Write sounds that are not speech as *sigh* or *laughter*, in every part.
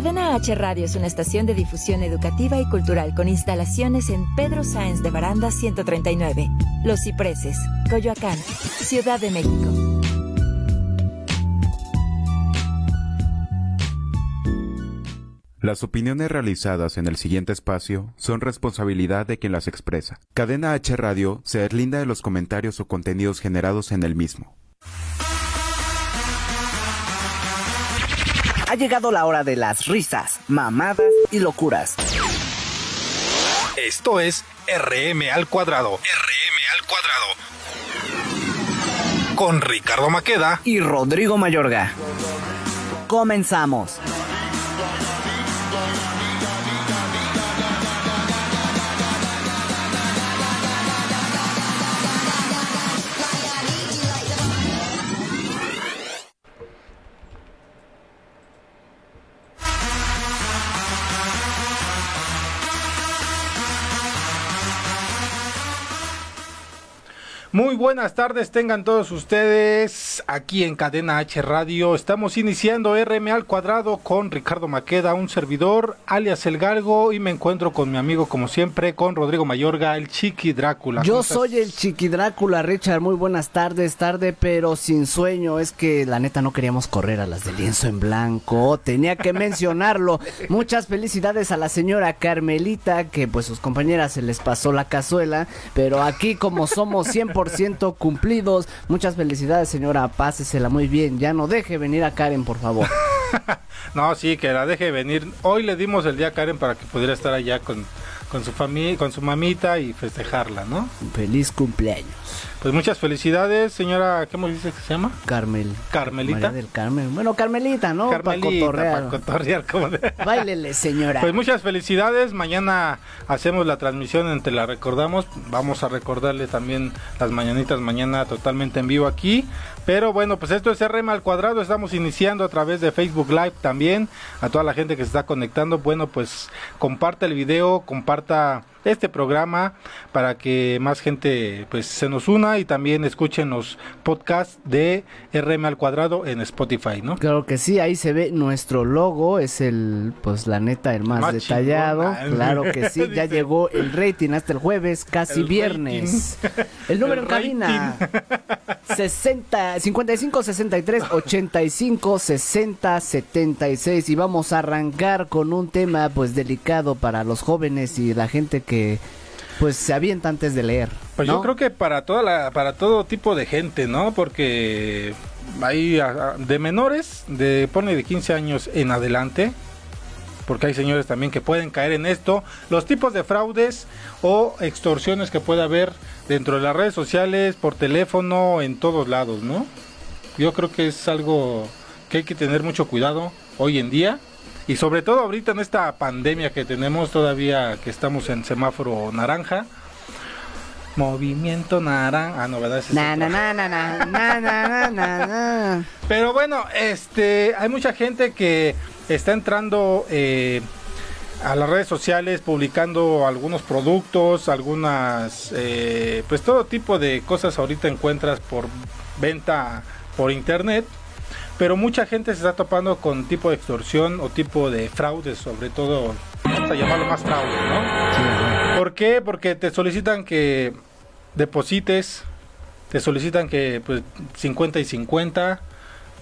Cadena H Radio es una estación de difusión educativa y cultural con instalaciones en Pedro Sáenz de Baranda 139, Los Cipreses, Coyoacán, Ciudad de México. Las opiniones realizadas en el siguiente espacio son responsabilidad de quien las expresa. Cadena H Radio se deslinda de los comentarios o contenidos generados en el mismo. Ha llegado la hora de las risas, mamadas y locuras. Esto es RM al cuadrado. RM al cuadrado. Con Ricardo Maqueda y Rodrigo Mayorga. Comenzamos. Muy buenas tardes, tengan todos ustedes aquí en Cadena H Radio. Estamos iniciando RM al cuadrado con Ricardo Maqueda, un servidor, alias El Galgo, y me encuentro con mi amigo, como siempre, con Rodrigo Mayorga, el Chiqui Drácula. Yo soy el Chiqui Drácula, Richard. Muy buenas tardes, tarde, pero sin sueño. Es que la neta no queríamos correr a las de lienzo en blanco. Tenía que mencionarlo. *laughs* Muchas felicidades a la señora Carmelita, que pues sus compañeras se les pasó la cazuela, pero aquí como somos siempre ciento cumplidos. Muchas felicidades, señora. Pásesela muy bien. Ya no deje venir a Karen, por favor. *laughs* no, sí, que la deje venir. Hoy le dimos el día a Karen para que pudiera estar allá con, con su familia, con su mamita y festejarla, ¿no? Feliz cumpleaños. Pues muchas felicidades, señora, ¿cómo dice que se llama? Carmel. Carmelita. del Carmen. Bueno, Carmelita, ¿no? Carmelita, para cotorrear. *laughs* Báilele, señora. Pues muchas felicidades. Mañana hacemos la transmisión entre la recordamos. Vamos a recordarle también las mañanitas mañana totalmente en vivo aquí. Pero bueno, pues esto es RM al cuadrado. Estamos iniciando a través de Facebook Live también. A toda la gente que se está conectando. Bueno, pues comparte el video, comparta este programa para que más gente pues se nos una y también escuchen los podcasts de RM al cuadrado en Spotify, ¿no? Claro que sí, ahí se ve nuestro logo, es el pues la neta el más, detallado, ah, claro que sí, ya *laughs* llegó el rating hasta el jueves, casi viernes. El número en cabina 60 55 63 85 60 76 y vamos a arrancar con un tema pues delicado para los jóvenes y la gente que que pues se avienta antes de leer. Pues yo creo que para toda la, para todo tipo de gente, ¿no? Porque hay de menores, de pone de 15 años en adelante, porque hay señores también que pueden caer en esto, los tipos de fraudes o extorsiones que puede haber dentro de las redes sociales, por teléfono, en todos lados, ¿no? Yo creo que es algo que hay que tener mucho cuidado hoy en día y sobre todo ahorita en esta pandemia que tenemos todavía que estamos en semáforo naranja. Movimiento naranja. Ah, no, ¿verdad? Pero bueno, este, hay mucha gente que está entrando eh, a las redes sociales publicando algunos productos, algunas, eh, pues todo tipo de cosas ahorita encuentras por venta por internet pero mucha gente se está topando con tipo de extorsión o tipo de fraude, sobre todo, vamos a llamarlo más fraude, ¿no? ¿Por qué? Porque te solicitan que deposites, te solicitan que pues 50 y 50,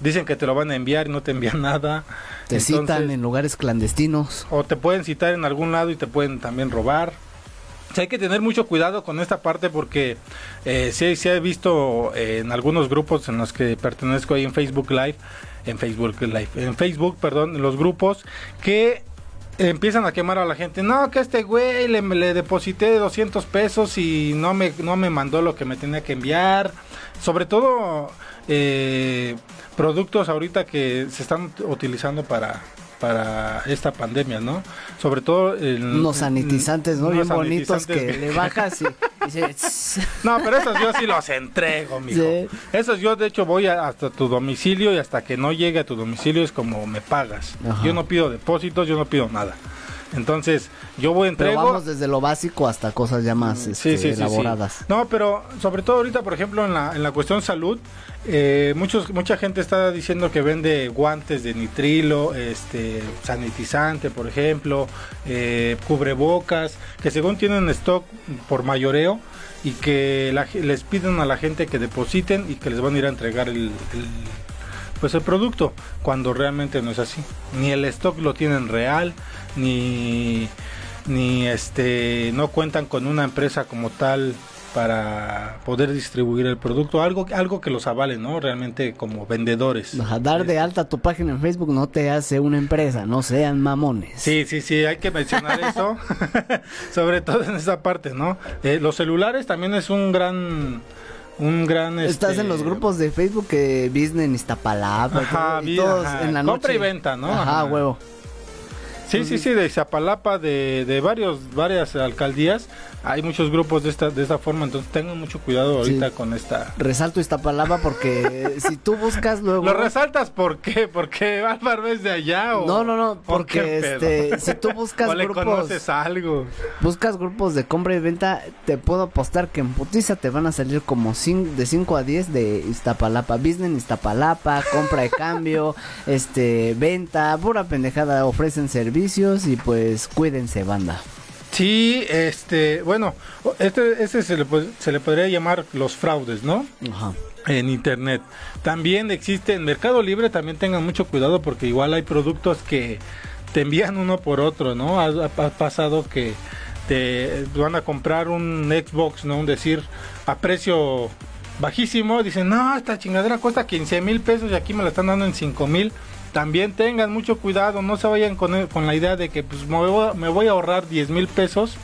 dicen que te lo van a enviar y no te envían *laughs* nada. Te citan en lugares clandestinos. O te pueden citar en algún lado y te pueden también robar hay que tener mucho cuidado con esta parte porque eh, sí, se ha visto eh, en algunos grupos en los que pertenezco ahí en Facebook Live, en Facebook Live, en Facebook, perdón, los grupos que empiezan a quemar a la gente. No, que este güey le, le deposité 200 pesos y no me, no me mandó lo que me tenía que enviar. Sobre todo eh, productos ahorita que se están utilizando para para esta pandemia, ¿no? Sobre todo el, unos sanitizantes, ¿no? Bien bonitos que, le bajas y, No, pero esos yo sí los entrego, mijo. Esos yo de hecho voy hasta tu domicilio y hasta que no llegue a tu domicilio es como me pagas. Yo no pido depósitos, yo no pido nada. Entonces, yo voy entrego. Pero vamos desde lo básico hasta cosas ya más este, elaboradas. No, pero sobre todo ahorita, por ejemplo, en la, en la cuestión salud, eh, muchos, mucha gente está diciendo que vende guantes de nitrilo, este, sanitizante, por ejemplo, eh, cubrebocas, que según tienen stock por mayoreo y que les piden a la gente que depositen y que les van a ir a entregar el pues el producto cuando realmente no es así ni el stock lo tienen real ni ni este no cuentan con una empresa como tal para poder distribuir el producto, algo, algo que los avale, ¿no? Realmente como vendedores. dar de alta tu página en Facebook no te hace una empresa, no sean mamones. Sí, sí, sí, hay que mencionar eso, *laughs* *laughs* sobre todo en esa parte, ¿no? Eh, los celulares también es un gran un gran estás en los este, grupos de Facebook que Business Iztapalapa ajá, y todos en la noche compra y venta no ajá, huevo Sí, sí, sí, de Izapalapa, de, de varios, varias alcaldías, hay muchos grupos de esta, de esta forma, entonces tengan mucho cuidado ahorita con esta. Resalto Iztapalapa porque si tú buscas luego. ¿Lo resaltas por qué? ¿Porque Álvaro es de allá o.? No, no, no, porque este, si tú buscas *laughs* o le conoces algo. Buscas grupos de compra y venta, te puedo apostar que en Putiza te van a salir como de 5 a 10 de Iztapalapa, business Iztapalapa, compra de cambio, *laughs* este, venta, pura pendejada, ofrecen servicios y pues cuídense, banda. Sí, este, bueno, este, este se, le, se le podría llamar los fraudes, ¿no? Ajá. En internet. También existe en Mercado Libre, también tengan mucho cuidado porque igual hay productos que te envían uno por otro, ¿no? Ha, pasado que te van a comprar un Xbox, ¿no? Un decir, a precio bajísimo, dicen, no, esta chingadera cuesta 15 mil pesos y aquí me la están dando en 5 mil también tengan mucho cuidado, no se vayan con, con la idea de que pues me voy, a ahorrar 10 mil pesos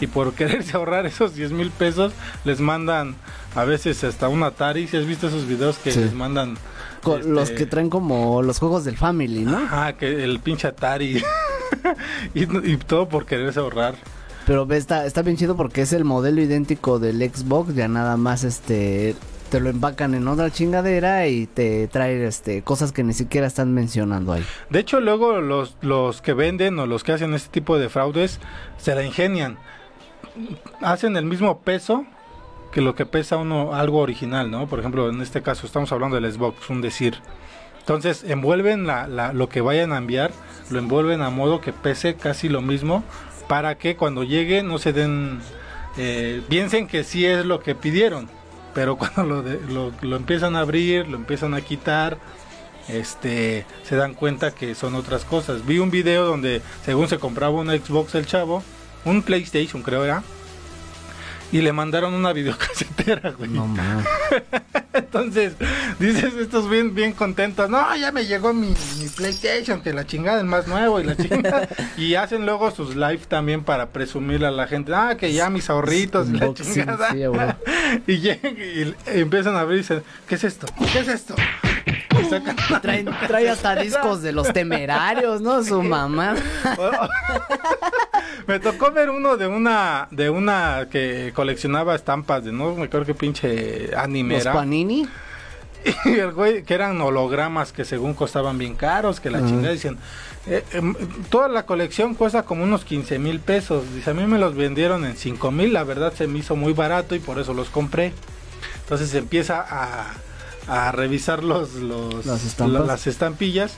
y por *laughs* quererse ahorrar esos 10 mil pesos les mandan a veces hasta un Atari, si has visto esos videos que les mandan... los este, que traen como los juegos del Family, ¿no? Ah, que el pinche Atari *laughs* y, y, todo por quererse ahorrar. Pero está, está bien chido porque es el modelo idéntico del Xbox, ya nada más este te lo empacan en otra chingadera y te traen este cosas que ni siquiera están mencionando ahí. De hecho, luego los, los que venden o los que hacen este tipo de fraudes se la ingenian. Hacen el mismo peso que lo que pesa uno algo original, ¿no? Por ejemplo, en este caso estamos hablando del Xbox, un decir. Entonces envuelven la, la, lo que vayan a enviar, lo envuelven a modo que pese casi lo mismo para que cuando llegue no se den, eh, piensen que sí es lo que pidieron pero cuando lo, lo, empiezan a abrir, lo empiezan a quitar, este, se dan cuenta que son otras cosas. Vi un video donde según se compraba un Xbox el chavo, un PlayStation creo era, y le mandaron una *laughs* videocasetera, güey. No mames. *laughs* Entonces, dices, estos bien, bien contentos. No, ya me llegó mi, PlayStation, que la chingada es más nuevo y la chingada. *laughs* y hacen luego sus live también para presumirle a la gente. Ah, que ya mis ahorritos *laughs* y la chingada. y, y, empiezan a abrir y dicen, ¿qué es esto? ¿Qué es esto? *laughs* Trae, trae hasta discos de los temerarios, ¿no? Su mamá. *laughs* me tocó ver uno de una de una que coleccionaba estampas de no me acuerdo qué pinche anime ¿Los Panini? *laughs* Y el güey, que eran hologramas que según costaban bien caros, que la chingada dicen, eh, em, toda la colección cuesta como unos 15 mil pesos. Dice, a mí me los vendieron en 5 mil, la verdad se me hizo muy barato y por eso los compré. Entonces empieza a, a revisar los, los las, estampillas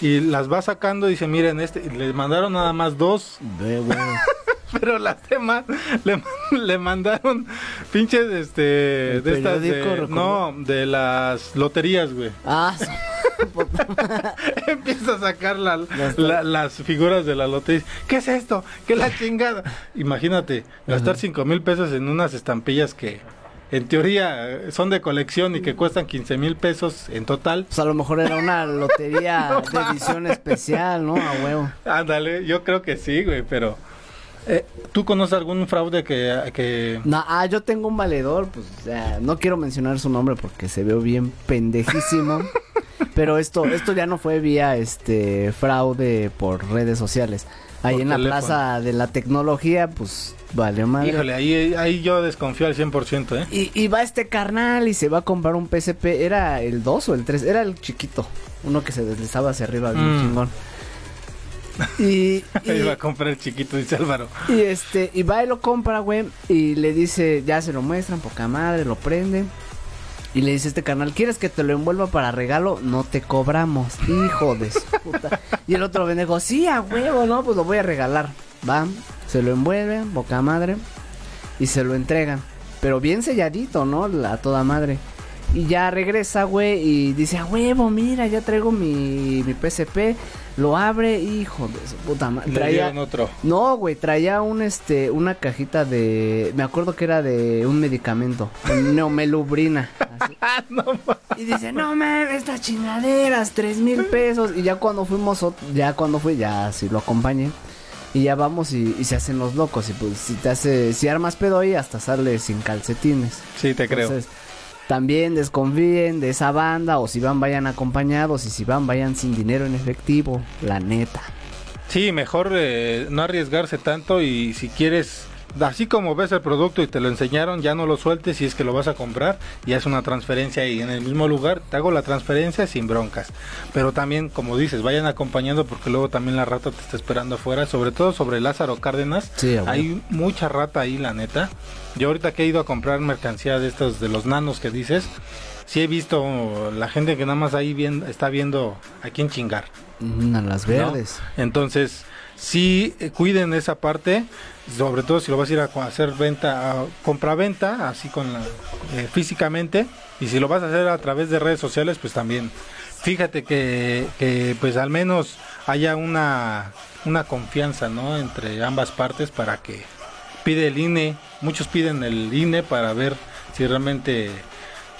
y las va sacando y dice, miren, este, le mandaron nada más dos. *laughs* Pero las demás le, *laughs* mandaron pinches este de estas no, de las loterías, güey. Ah. *laughs* Empieza a sacar las figuras de la lotería. ¿Qué es esto? ¿Qué la chingada? Imagínate, gastar cinco mil pesos en unas estampillas que en teoría son de colección y que cuestan 15 mil pesos en total. Pues a lo mejor era una lotería *laughs* de edición especial, ¿no? A huevo. Ándale, yo creo que sí, güey, pero... Eh, ¿Tú conoces algún fraude que...? que... No, ah, yo tengo un valedor, pues no quiero mencionar su nombre porque se ve bien pendejísimo. *laughs* pero esto, esto ya no fue vía este fraude por redes sociales. Ahí en la plaza de la tecnología, pues vale madre. Híjole, ahí, ahí yo desconfío al 100%, ¿eh? Y, y va este carnal y se va a comprar un PSP. ¿Era el 2 o el 3? Era el chiquito. Uno que se deslizaba hacia arriba, bien mm. chingón. *laughs* Y, iba a comprar el chiquito, dice Álvaro. Y este, y va y lo compra, güey. Y le dice, ya se lo muestran, poca madre, lo prende. Y le dice este canal, ¿quieres que te lo envuelva para regalo? No te cobramos. Hijo de su puta. *laughs* Y el otro pendejo, sí, a huevo, no, pues lo voy a regalar. Va, se lo envuelve, poca madre. Y se lo entregan. Pero bien selladito, ¿no? A toda madre. Y ya regresa, güey, y dice, a huevo, mira, ya traigo mi, mi PSP. Lo abre, hijo de su puta madre. Traía otro. No, güey, traía un este una cajita de me acuerdo que era de un medicamento, neomelubrina. *laughs* y dice, "No me estas chingaderas, tres mil pesos." Y ya cuando fuimos ya cuando fui ya si lo acompañé. Y ya vamos y, se hacen los locos. Y pues si te hace, si armas pedo ahí, hasta sale sin calcetines. Sí, te creo. También desconfíen de esa banda o si van vayan acompañados y si van vayan sin dinero en efectivo, la neta. Sí, mejor eh, no arriesgarse tanto y si quieres así como ves el producto y te lo enseñaron, ya no lo sueltes si es que lo vas a comprar y haz una transferencia y en el mismo lugar te hago la transferencia sin broncas. Pero también, como dices, vayan acompañando porque luego también la rata te está esperando afuera, sobre todo sobre Lázaro Cárdenas. Hay mucha rata ahí, la neta. Yo ahorita que he ido a comprar mercancía de estos, de los nanos que dices, sí he visto la gente que nada más ahí bien, está viendo a quién chingar. a las verdes. Entonces, sí eh, cuiden esa parte sobre todo si lo vas a ir a hacer venta, compra-venta, así con la, eh, físicamente, y si lo vas a hacer a través de redes sociales, pues también. Fíjate que, que pues al menos haya una, una confianza, ¿no? Entre ambas partes para que pide el INE, muchos piden el INE para ver si realmente,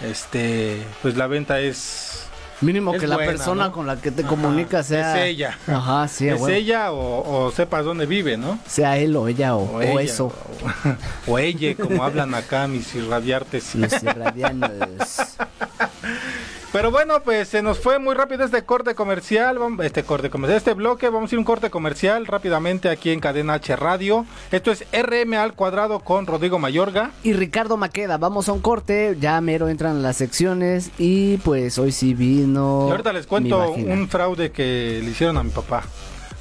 este, pues la venta es Mínimo que la persona con la que te comunicas sea. Es ella. Ajá, sí, Es ella o, sepas dónde vive, ¿no? Sea él o ella o, eso. *laughs* O, ella, como hablan acá mis irradiartes. Mis irradianos. *laughs* Pero bueno, pues se nos fue muy rápido este corte comercial, este corte comercial, este bloque, vamos a ir un corte comercial rápidamente aquí en Cadena H Radio. Esto es RM al cuadrado con Rodrigo Mayorga. Y Ricardo Maqueda, vamos a un corte, ya mero entran las secciones y pues hoy sí vino... Y ahorita les cuento un fraude que le hicieron a mi papá.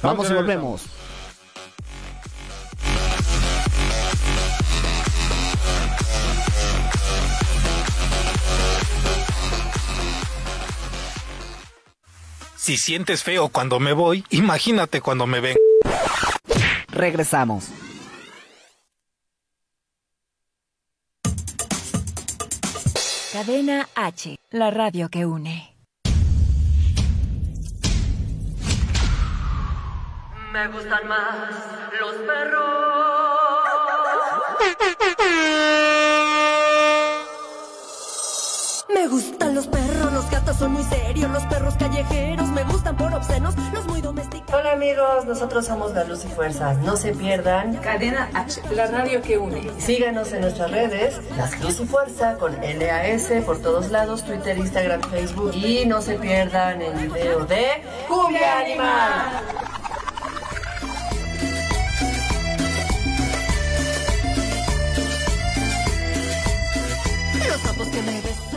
Vamos, vamos y volvemos. Si sientes feo cuando me voy, imagínate cuando me ven. Regresamos. Cadena H, la radio que une. Me gustan más los perros. Me gustan los perros, son muy serios, los perros callejeros me gustan por obscenos, los muy domesticados. Hola amigos, nosotros somos La Luz y Fuerza. No se pierdan Cadena H, la radio que une. Síganos en nuestras redes, La Luz y Fuerza con LAS por todos lados, Twitter, Instagram, Facebook. Y no se pierdan el video de Cumbia Animal. Los sapos que me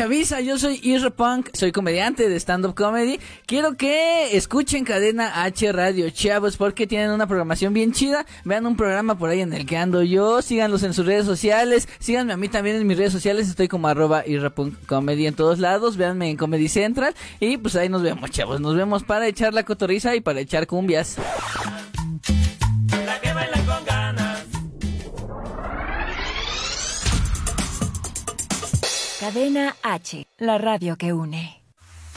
Chavisa, yo soy Isra Punk, soy comediante de stand-up comedy. Quiero que escuchen Cadena H Radio Chavos porque tienen una programación bien chida. Vean un programa por ahí en el que ando yo, síganlos en sus redes sociales, síganme a mí también en mis redes sociales, estoy como arroba Isra Punk Comedy en todos lados, véanme en Comedy Central y pues ahí nos vemos chavos, nos vemos para echar la cotorriza y para echar cumbias. Cadena H, la radio que une.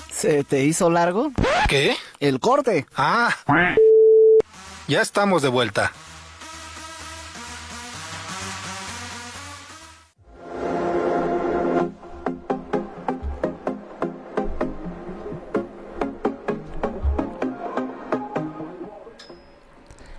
¿Se te hizo largo? ¿Qué? El corte. Ah. Ya estamos de vuelta.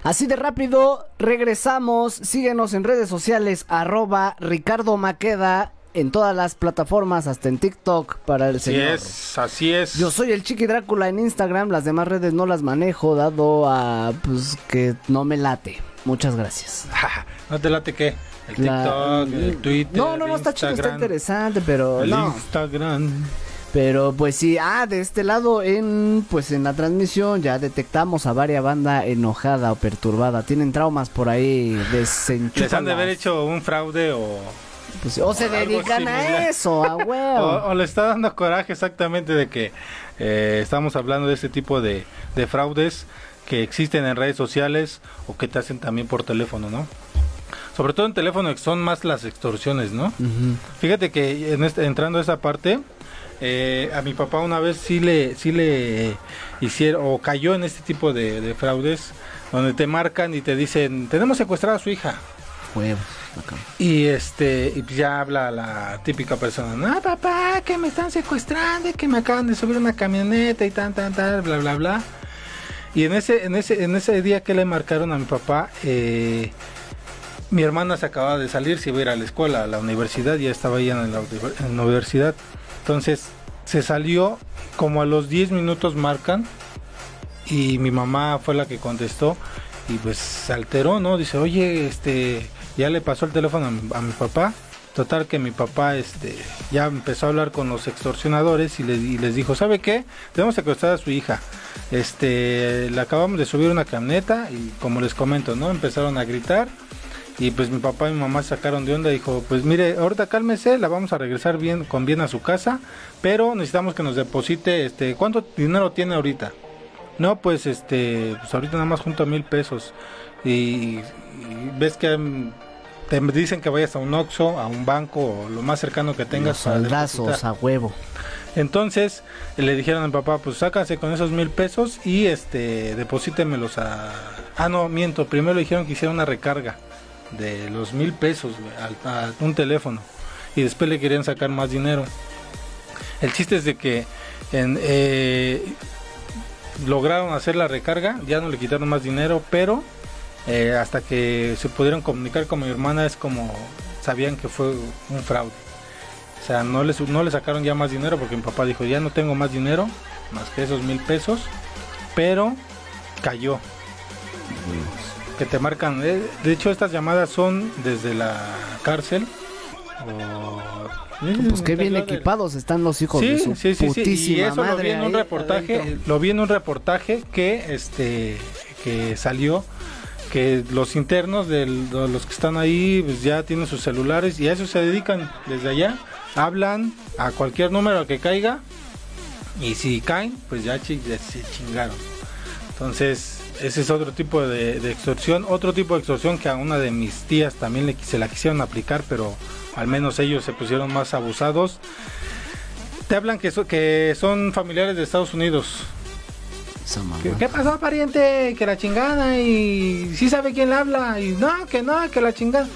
Así de rápido, regresamos. Síguenos en redes sociales, arroba Ricardo Maqueda en todas las plataformas, hasta en TikTok para el Así señor. es, así es. Yo soy el Chiqui Drácula en Instagram, las demás redes no las manejo, dado a pues que no me late. Muchas gracias. *laughs* ¿No te late qué? El La- TikTok, el Twitter, No, no, no, está chido, está interesante, pero El no. Instagram. Pero pues sí, ah, de este lado en pues en la transmisión ya detectamos a varias banda enojada o perturbada. Tienen traumas por ahí desenchufadas. Les han de haber hecho un fraude o, Pues, o se dedican a eso, a *laughs* huevo. o, o le está dando coraje exactamente de que eh, estamos hablando de este tipo de, de fraudes que existen en redes sociales o que te hacen también por teléfono, ¿no? Sobre todo en teléfono que son más las extorsiones, ¿no? Fíjate que en este- entrando a esa parte, eh, a mi papá una vez sí le, sí le hicieron, o cayó en este tipo de, de fraudes, donde te marcan y te dicen, tenemos secuestrada a su hija. Y este, y pues ya habla la típica persona, no papá, que me están secuestrando, y que me acaban de subir una camioneta y tan, tan, tan, bla, bla, bla. Y en ese, en ese, en ese día que le marcaron a mi papá, eh, mi hermana se acababa de salir, se iba a ir a la escuela, a la universidad, ya estaba ahí en la, en la universidad. Entonces se salió, como a los 10 minutos marcan, y mi mamá fue la que contestó, y pues se alteró, ¿no? Dice, oye, este, ya le pasó el teléfono a mi, papá. Total que mi papá este, ya empezó a hablar con los extorsionadores y, le- y les dijo, ¿sabe qué? Tenemos secuestrada a su hija. Este, le acabamos de subir una camioneta y como les comento, ¿no? Empezaron a gritar y pues mi papá y mi mamá sacaron de onda. Dijo, pues mire, ahorita cálmese, la vamos a regresar bien con bien a su casa, pero necesitamos que nos deposite, este, ¿cuánto dinero tiene ahorita? No, pues este, pues ahorita nada más junto a mil pesos. Y, y ves que te dicen que vayas a un Oxxo, a un banco o lo más cercano que tengas. Los depositar. a huevo. Entonces le dijeron a mi papá, pues sácase con esos mil pesos y este deposítemelos a... Ah, no, miento, primero le dijeron que hiciera una recarga de los mil pesos a, un teléfono y después le querían sacar más dinero. El chiste es de que en, eh, lograron hacer la recarga, ya no le quitaron más dinero, pero eh, hasta que se pudieron comunicar con mi hermana es como sabían que fue un fraude. O sea, no le, no le sacaron ya más dinero porque mi papá dijo, ya no tengo más dinero, más que esos mil pesos, pero cayó. Que te marcan, eh, de hecho estas llamadas son desde la cárcel. o- Pues qué bien del- equipados están los hijos de Sí, su sí, sí, putísima y eso lo vi en un reportaje, adentro. lo vi en un reportaje que este que salió que los internos de los que están ahí pues ya tienen sus celulares y a eso se dedican desde allá, hablan a cualquier número que caiga y si caen, pues ya, se chingaron. Entonces, ese es otro tipo de, extorsión, otro tipo de extorsión que a una de mis tías también le, se la quisieron aplicar, pero al menos ellos se pusieron más abusados. Te hablan que, que son familiares de Estados Unidos. ¿Qué, pasó, pariente? Que la chingada y sí sabe quién le habla y no, que no, que la chingada.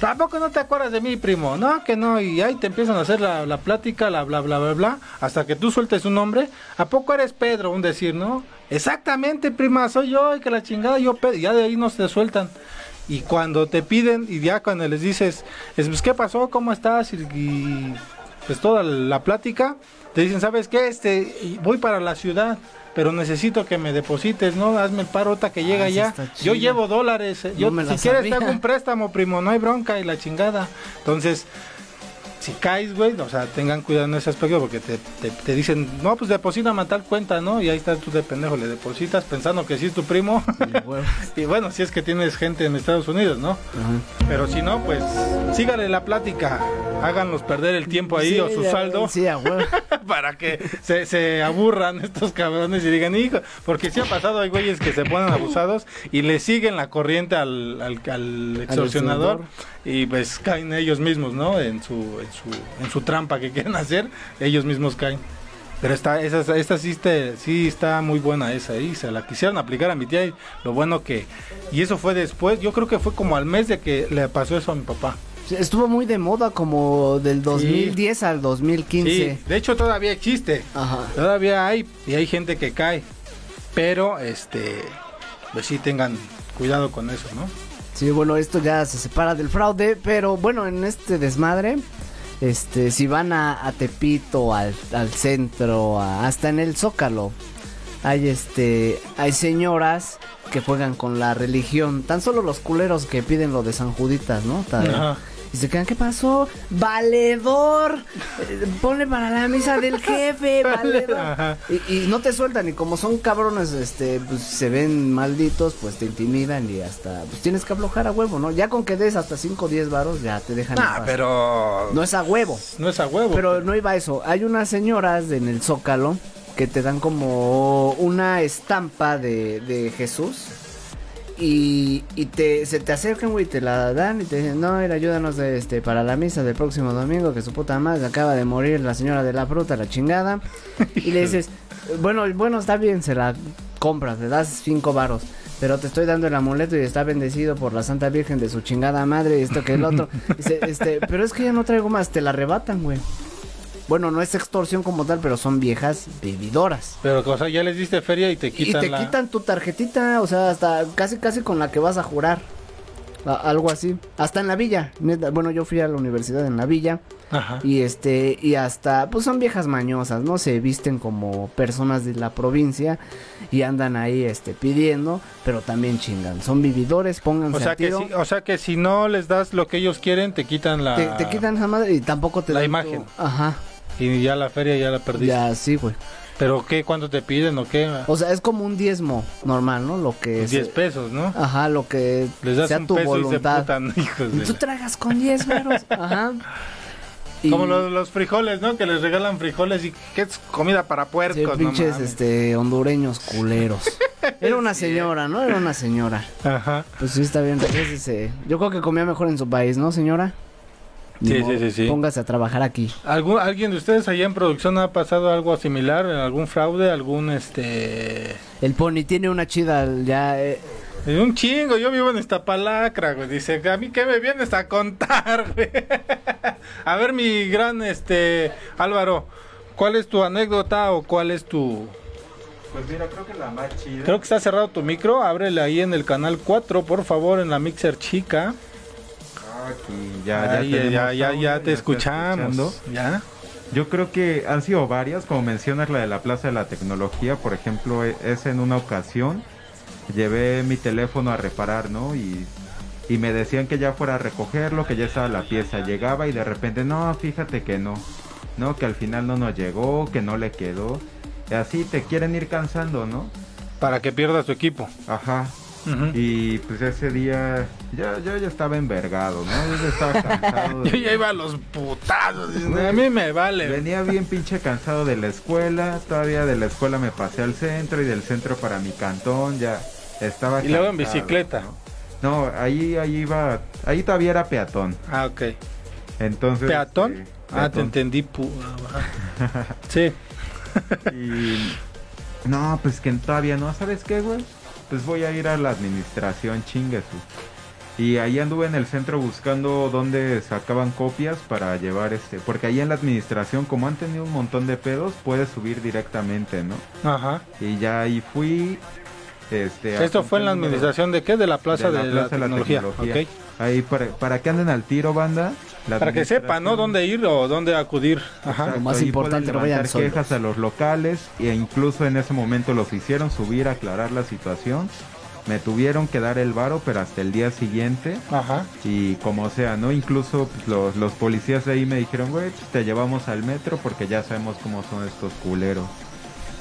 Tampoco no te acuerdas de mí, primo. No, que no. Y ahí te empiezan a hacer la, la plática, la bla, bla, bla, bla, hasta que tú sueltes un nombre. ¿A poco eres Pedro? Un decir, ¿no? Exactamente, prima, soy yo y que la chingada, yo, Pedro. Ya de ahí no se sueltan. Y cuando te piden, y ya cuando les dices, es, pues, ¿qué pasó? ¿Cómo estás? Y, pues toda la plática, te dicen, ¿sabes qué? Este, voy para la ciudad, pero necesito que me deposites, ¿no? Hazme el paro ahorita que llega Ah, ya. Yo llevo dólares, eh, yo me la si quieres te sabía. hago un préstamo, primo, no hay bronca y la chingada. Entonces, si caes, güey, o sea, tengan cuidado en ese aspecto porque te, te, te dicen, no, pues deposítame a tal cuenta, ¿no? Y ahí estás tú de pendejo, le depositas pensando que sí es tu primo. y *laughs* bueno, si es que tienes gente en Estados Unidos, ¿no? Pero si no, pues sígale la plática, háganlos perder el tiempo ahí Sí, o su ya, saldo Sí, *laughs* para que se, se aburran estos cabrones y digan, hijo, porque si ha pasado, hay güeyes que se ponen abusados y le siguen la corriente al, al, al extorsionador y pues caen ellos mismos, ¿no? En su, en su, en su trampa que quieren hacer, ellos mismos caen. Pero esta, esa, esta sí, este- sí está muy buena esa y se la quisieron aplicar a mi tía y lo bueno que... Y eso fue después, yo creo que fue como al mes de que le pasó eso a mi papá. Estuvo muy de moda como del 2010 al 2015. Sí, de hecho todavía existe. Ajá. Todavía hay y hay gente que cae. Pero este pues sí tengan cuidado con eso, ¿no? Sí, bueno, esto ya se separa del fraude, pero bueno, en este desmadre, este, si van a, Tepito, al, al centro, hasta en el Zócalo, hay este, hay señoras que juegan con la religión, tan solo los culeros que piden lo de San Juditas, ¿no? Y se quedan, ¿qué pasó? ¡Valedor! Eh, ponle para la misa del jefe, *laughs* valedor. Y, no te sueltan, y como son cabrones, este, pues se ven malditos, pues te intimidan y hasta, pues tienes que aflojar a huevo, ¿no? Ya con que des hasta 5 o 10 varos, ya te dejan. Ah, pero. No es a huevo. No es a huevo. Pero no iba a eso. Hay unas señoras en el Zócalo que te dan como una estampa de, de Jesús y, y te, se te acercan, güey, te la dan y te dicen, no, era ayúdanos este, para la misa del próximo domingo, que su puta madre acaba de morir la señora de la fruta, la chingada. y le dices, bueno, bueno, está bien, se la compras, le das cinco varos. Pero te estoy dando el amuleto y está bendecido por la Santa Virgen de su chingada madre y esto que el otro. *laughs* Dice, este, pero es que ya no traigo más, te la arrebatan, güey. Bueno, no es extorsión como tal, pero son viejas vividoras. Pero, o sea, ya les diste feria y te quitan Y te quitan tu tarjetita, o sea, hasta casi casi con la que vas a jurar. algo así. Hasta en la villa. Bueno, yo fui a la universidad en la villa. Ajá. Y este, y hasta, pues son viejas mañosas, ¿no? Se visten como personas de la provincia y andan ahí, este, pidiendo, pero también chingan. Son vividores, pónganse o sea que Si, o sea que si no les das lo que ellos quieren, te quitan la... Te, quitan esa madre y tampoco te La imagen. Ajá. Y ya la feria ya la perdiste. Ya, sí, güey. ¿Pero qué? ¿Cuánto te piden o qué? O sea, es como un diezmo normal, ¿no? Lo que es... 10 pesos, ¿no? Ajá, lo que Les das sea un tu peso voluntad. Y se *laughs* hijos de... Tú tragas con 10 veros. *laughs* Ajá. Como los, los, frijoles, ¿no? Que les regalan frijoles y que es comida para puercos, sí, pinches, este, hondureños culeros. *laughs* Era una señora, ¿no? Era una señora. Ajá. Pues sí, está bien. Yo creo que comía mejor en su país, ¿no, señora? Sí, sí, sí, Póngase a trabajar aquí. ¿Algún, ¿Alguien de ustedes allá en producción ha pasado algo similar? ¿Algún fraude? ¿Algún este...? El Pony tiene una chida ya... Eh. Un chingo, yo vivo en esta palacra, güey. Dice, ¿a mí qué me vienes a contar, *laughs* güey? a ver, mi gran, este, Álvaro, ¿cuál es tu anécdota o cuál es tu... Pues mira, creo que la más chida... Creo que está cerrado tu micro, ábrele ahí en el canal 4, por favor, en la mixer chica aquí ya, ya, ya, ya, te escuchamos. ¿Ya? Yo creo que han sido varias, como mencionas la de la Plaza de la Tecnología, por ejemplo, e, es en una ocasión, llevé mi teléfono a reparar, ¿no? Y, y me decían que ya fuera a recogerlo, que ya estaba la pieza, llegaba y de repente, no, fíjate que no, no, que al final no nos llegó, que no le quedó, y así te quieren ir cansando, ¿no? Para que pierdas tu equipo. Ajá, y pues ese día ya, yo ya estaba envergado, ¿no? Yo ya estaba cansado. *laughs* yo ya iba a los putados. a mí me vale. Venía bien pinche cansado de la escuela. Todavía de la escuela me pasé al centro y del centro para mi cantón. Ya estaba. Y luego en bicicleta. ¿no? ahí, ahí iba. Ahí todavía era peatón. Ah, ok. Entonces. ¿Peatón? Eh, ah, te entendí. *laughs* sí. y. No, pues que todavía no. ¿Sabes qué, güey? Pues voy a ir a la administración, chingue Y ahí anduve en el centro buscando dónde sacaban copias para llevar este. Porque ahí en la administración, como han tenido un montón de pedos, puedes subir directamente, ¿no? Ajá. Y ya ahí fui. Este, ¿Esto fue en la administración de qué? De la Plaza de, la, tecnología. Ahí para, para que anden al tiro, banda. Para que sepan, ¿no? Dónde ir o dónde acudir. Ajá. Lo más importante, no vayan quejas a los locales e incluso en ese momento los hicieron subir a aclarar la situación. Me tuvieron que dar el varo, pero hasta el día siguiente. Ajá. Y como sea, ¿no? Incluso pues, los, los policías de ahí me dijeron, güey, pues, te llevamos al metro porque ya sabemos cómo son estos culeros.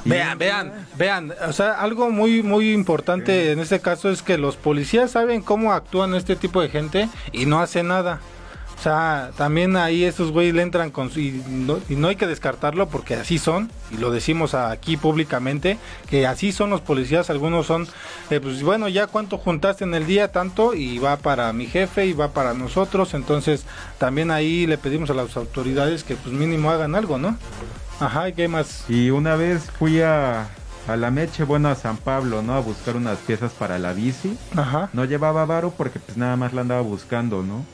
Vean, vean, vean, o sea, algo muy muy importante en este caso es que los policías saben cómo actúan este tipo de gente y no hacen nada. O sea, también ahí esos güeyes le entran con su, y no, hay que descartarlo porque así son, y lo decimos aquí públicamente, que así son los policías, algunos son, eh, pues bueno, ya cuánto juntaste en el día, tanto, y va para mi jefe y va para nosotros, entonces también ahí le pedimos a las autoridades que pues mínimo hagan algo, ¿no? Ajá, ¿y qué más? Y una vez fui a, a la Meche, bueno, a San Pablo, ¿no? A buscar unas piezas para la bici. Ajá. No llevaba varo porque pues nada más la andaba buscando, ¿no?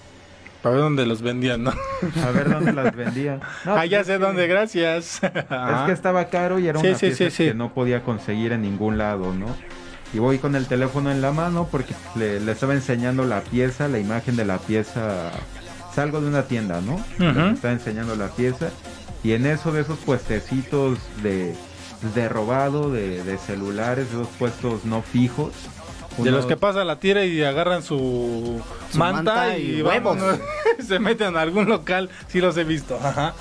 Para ver dónde los vendían, ¿no? *laughs* A ver dónde las vendían. ah, ya pues sé dónde, gracias. *laughs* es que estaba caro y era una pieza que no podía conseguir en ningún lado, ¿no? Y voy con el teléfono en la mano porque le, estaba enseñando la pieza, la imagen de la pieza salgo de una tienda, ¿no? Me está enseñando la pieza y en eso de esos puestecitos de, de robado, de, de celulares, de esos puestos no fijos. De los que pasa la tira y agarran su, manta, y, *laughs* se meten a algún local, sí los he visto. Ajá.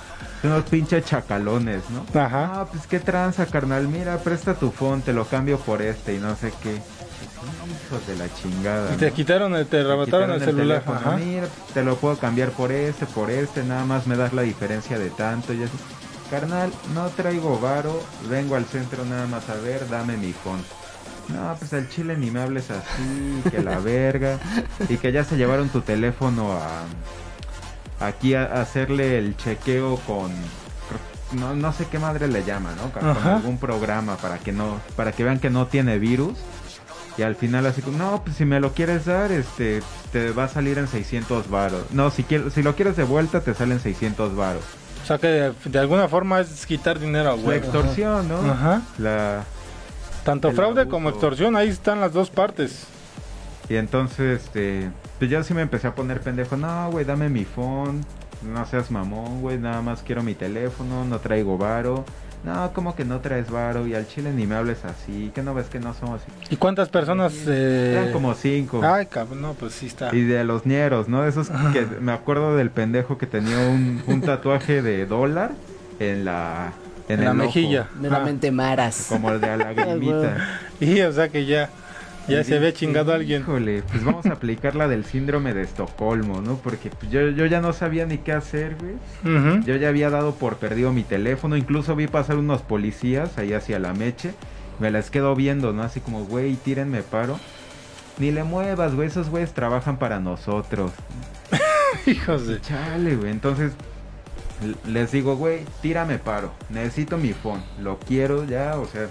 Unos pinches chacalones, ¿no? Ajá. Ah, pues qué tranza, carnal. Mira, presta tu phone, te lo cambio por este y no sé qué. Hijos de la chingada. te quitaron el, te arrebataron el, celular. Ajá. Mira, te lo puedo cambiar por este, por este, nada más me das la diferencia de tanto y así. Carnal, no traigo varo, vengo al centro nada más a ver, dame mi phone. No, pues al chile ni me hables así, que la verga. Y que ya se llevaron tu teléfono a aquí a, hacerle el chequeo con no, no sé qué madre le llama, ¿no? Con, algún programa para que no para que vean que no tiene virus. Y al final así como, no, pues si me lo quieres dar, este, te va a salir en 600 varos. No, si, si lo quieres de vuelta, te salen 600 varos. O sea que de, alguna forma es quitar dinero a La extorsión, ¿no? Ajá. La, tanto fraude como extorsión, ahí están las dos partes. Y entonces, este, pues yo sí me empecé a poner pendejo. No, güey, dame mi phone. No seas mamón, güey. Nada más quiero mi teléfono. No traigo varo. No, como que no traes varo y al chile ni me hables así. Que no ves que no somos así. ¿Y cuántas personas? Eh... Eran como cinco. Ay, cabrón, no, pues sí está. Y de los ñeros, ¿no? Esos que me acuerdo del pendejo que tenía un, un tatuaje de dólar en la en, la mejilla. Nuevamente ah. maras. Como el de la *laughs* lagrimita. y o sea que ya. Ya se ve chingado alguien. Híjole, pues vamos a aplicar la del síndrome de Estocolmo, ¿no? Porque pues, yo, yo ya no sabía ni qué hacer, güey. Yo ya había dado por perdido mi teléfono. Incluso vi pasar unos policías ahí hacia la meche. Me las quedo viendo, ¿no? Así como, güey, tírenme paro. Ni le muevas, güey. Esos güeyes trabajan para nosotros. *laughs* Hijos de... Chale, güey. Entonces, les digo, güey, tírame paro, necesito mi phone, lo quiero ya, o sea,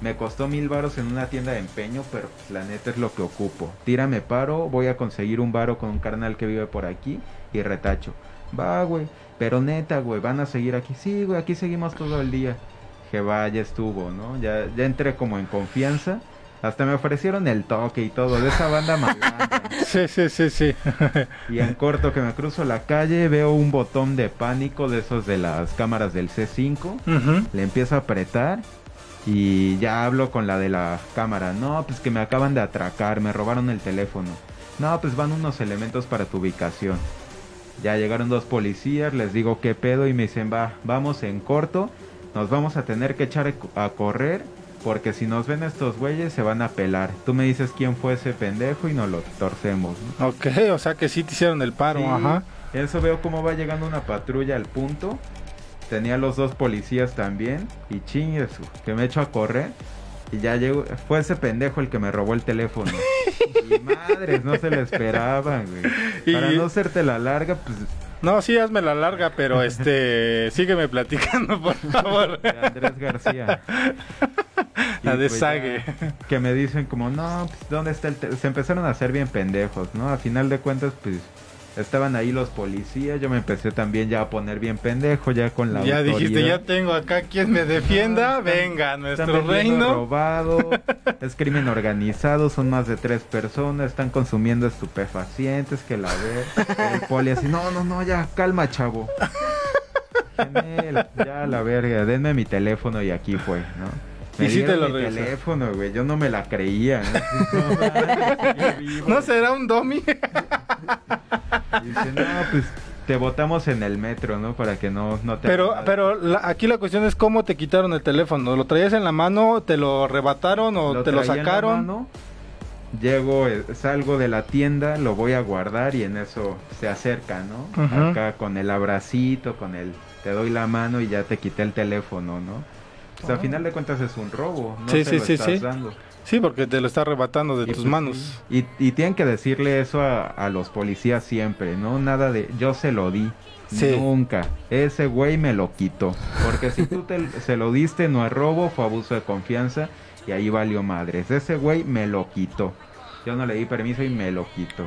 me costó mil varos en una tienda de empeño, pero la neta es lo que ocupo. Tírame paro, voy a conseguir un varo con un carnal que vive por aquí y retacho. Va, güey, pero neta, güey, van a seguir aquí. Sí, güey, aquí seguimos todo el día. Que ya estuvo, ¿no? Ya, ya entré como en confianza. Hasta me ofrecieron el toque y todo, de esa banda *laughs* malandra. sí, sí, sí, sí. y en corto que me cruzo la calle, veo un botón de pánico de esos de las cámaras del C5. Le empiezo a apretar y ya hablo con la de la cámara. No, pues que me acaban de atracar, me robaron el teléfono. No, pues van unos elementos para tu ubicación. Ya llegaron dos policías, les digo qué pedo y me dicen, va, vamos en corto, nos vamos a tener que echar a correr porque si nos ven estos güeyes se van a pelar. Tú me dices quién fue ese pendejo y nos lo torcemos. Ok, o sea que sí te hicieron el paro, ajá. Eso veo cómo va llegando una patrulla al punto. Tenía los dos policías también. Y chingues, que me echo a correr. Y ya llegó, fue ese pendejo el que me robó el teléfono. *laughs* y madres, no se lo esperaban, güey. Para no hacerte la larga, pues no, sí, hazme la larga, pero este, *laughs* sígueme platicando, por favor. Andrés García. *laughs* *laughs* la de pues que me dicen como, no, pues, ¿dónde está el...? Se empezaron a hacer bien pendejos, ¿no? A final de cuentas, pues, estaban ahí los policías, yo me empecé también ya a poner bien pendejo, ya con la Ya dijiste, ya tengo acá quien me defienda, venga, nuestro reino. robado, *laughs* es crimen organizado, son más de tres personas, están consumiendo estupefacientes, que la ve, el poli así, no, no, no, ya, calma, chavo. *laughs* ya la verga, denme mi teléfono y aquí fue, ¿no? Me y te lo mi teléfono, güey. Yo no me la creía. *laughs* ¿No, será un domi? *laughs* Dice, no, pues te botamos en el metro, ¿no? Para que no, no te... Pero, pero aquí la cuestión es cómo te quitaron el teléfono. ¿Lo traías en la mano? ¿Te lo arrebataron o te lo sacaron? Llego, eh, salgo de la tienda, lo voy a guardar y en eso se acerca, ¿no? Acá con el abracito, con el te doy la mano y ya te quité el teléfono, ¿no? Pues al final de cuentas es un robo, no sí, sí, sí, sí. Sí, porque te lo está arrebatando de tus pues manos. Y, y, tienen que decirle eso a, los policías siempre, ¿no? Nada de yo se lo di. Nunca. Ese güey me lo quitó. Porque si tú te, *laughs* se lo diste, no es robo, fue abuso de confianza y ahí valió madres. Ese güey me lo quitó. Yo no le di permiso y me lo quitó.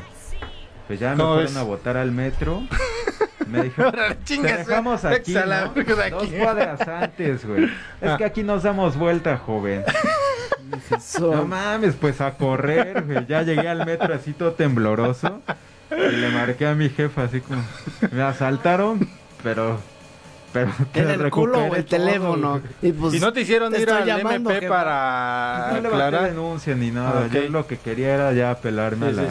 Pues ya me fueron a votar al metro. *laughs* Me dijo, *laughs* te dejamos aquí, ¿no? Dos cuadras antes, güey. Es que aquí nos damos vuelta, joven. No mames, pues a correr, güey. Ya llegué al metro así todo tembloroso. Y le marqué a mi jefa así como, me asaltaron, pero pero en el culo o el teléfono. Y, pues, no te hicieron ir al MP para no aclarar denuncia ni nada. Yo lo que quería era ya apelarme a la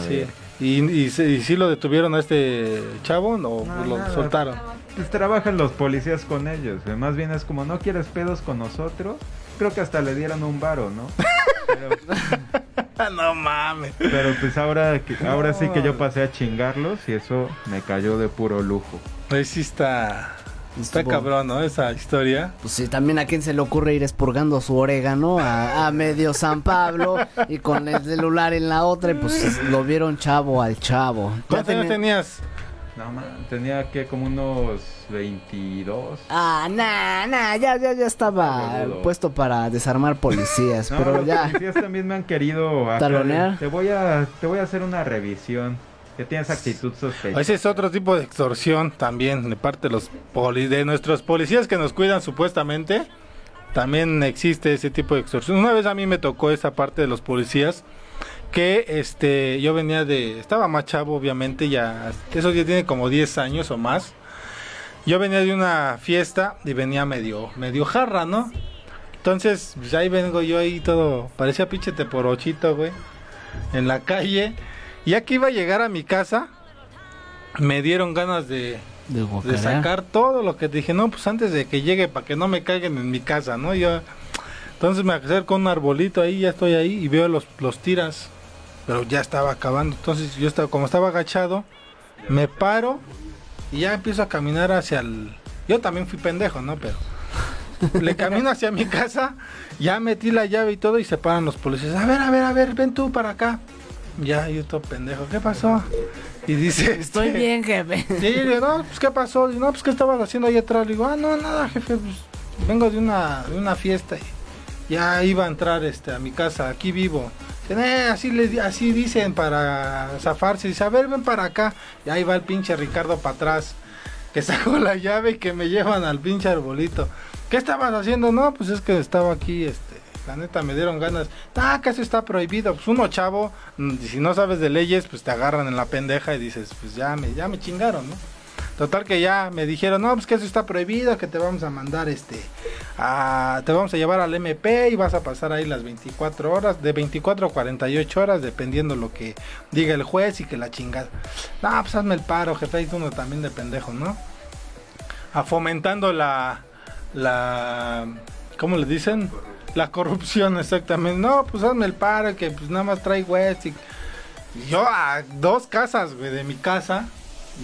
¿Y, y, si lo detuvieron a este chavo o lo soltaron? Pues trabajan los policías con ellos. Más bien es como, ¿no quieres pedos con nosotros? Creo que hasta le dieron un varo, ¿no? *laughs* *laughs* no mames. Pero pues ahora, ahora sí que yo pasé a chingarlos y eso me cayó de puro lujo. Pues sí está... Está cabrón, ¿no? Esa historia. Pues sí, también a quién se le ocurre ir expurgando su orégano a, medio San Pablo y con el celular en la otra, y pues lo vieron chavo al chavo. ¿Cuántos años tenías? No, man, tenía que como unos 22. Ah, nah, nah, ya, ya, ya estaba puesto para desarmar policías, pero ya. Los policías también me han querido talonear. Te voy a, te voy a hacer una revisión que tienes actitud sospechosa. Ese es otro tipo de extorsión también de parte de los poli de nuestros policías que nos cuidan supuestamente. También existe ese tipo de extorsión. Una vez a mí me tocó esa parte de los policías que este yo venía de estaba más chavo obviamente ya eso ya tiene como 10 años o más. Yo venía de una fiesta y venía medio medio jarra, ¿no? Entonces, pues ahí vengo yo ahí todo, parecía pinche teporochito, güey, en la calle ya que iba a llegar a mi casa, me dieron ganas de, de, sacar todo lo que dije, no, pues antes de que llegue, para que no me caigan en mi casa, ¿no? Yo, entonces me acerco a un arbolito ahí, ya estoy ahí y veo los, los tiras, pero ya estaba acabando. Entonces yo estaba, como estaba agachado, me paro y ya empiezo a caminar hacia el... Yo también fui pendejo, ¿no? Pero *laughs* le camino hacia mi casa, ya metí la llave y todo y se paran los policías. A ver, a ver, a ver, ven tú para acá. Ya, yo todo pendejo, ¿qué pasó? Y dice, *laughs* estoy este, bien, jefe. Sí, le digo, no, pues ¿qué pasó? Y no, pues ¿qué estabas haciendo ahí atrás? Le digo, ah, no, nada, jefe, pues vengo de una, de una fiesta y ya iba a entrar este, a mi casa, aquí vivo. Eh, así, le, así dicen para zafarse. Dice, a ver, ven para acá. Y ahí va el pinche Ricardo para atrás, que *laughs* sacó la llave y que me llevan al pinche arbolito. ¿Qué estabas haciendo? No, pues es que estaba aquí, este neta me dieron ganas. Ah, casi está prohibido. Pues uno chavo, mm, si no sabes de leyes, pues te agarran en la pendeja y dices, pues ya me, ya me chingaron, ¿no? Total que ya me dijeron, no, pues que eso está prohibido, que te vamos a mandar este, a, te vamos a llevar al MP y vas a pasar ahí las 24 horas, de 24 a 48 horas, dependiendo lo que diga el juez y que la chingada. No, pues hazme el paro, jefe, y uno también de pendejo, ¿no? A fomentando la, la, ¿cómo le dicen? La corrupción, exactamente. No, pues hazme el paro que pues nada más trae West. Y... Yo a dos casas, güey, de mi casa.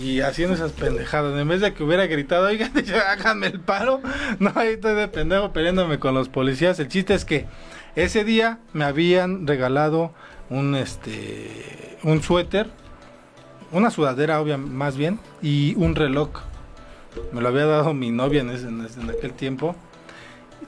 Y haciendo esas pendejadas. En vez de que hubiera gritado, oigan, *laughs* háganme el paro. No, ahí estoy de pendejo peleándome con los policías. El chiste es que ese día me habían regalado un este un suéter, una sudadera, obvia, más bien, y un reloj. Me lo había dado mi novia en, en aquel tiempo.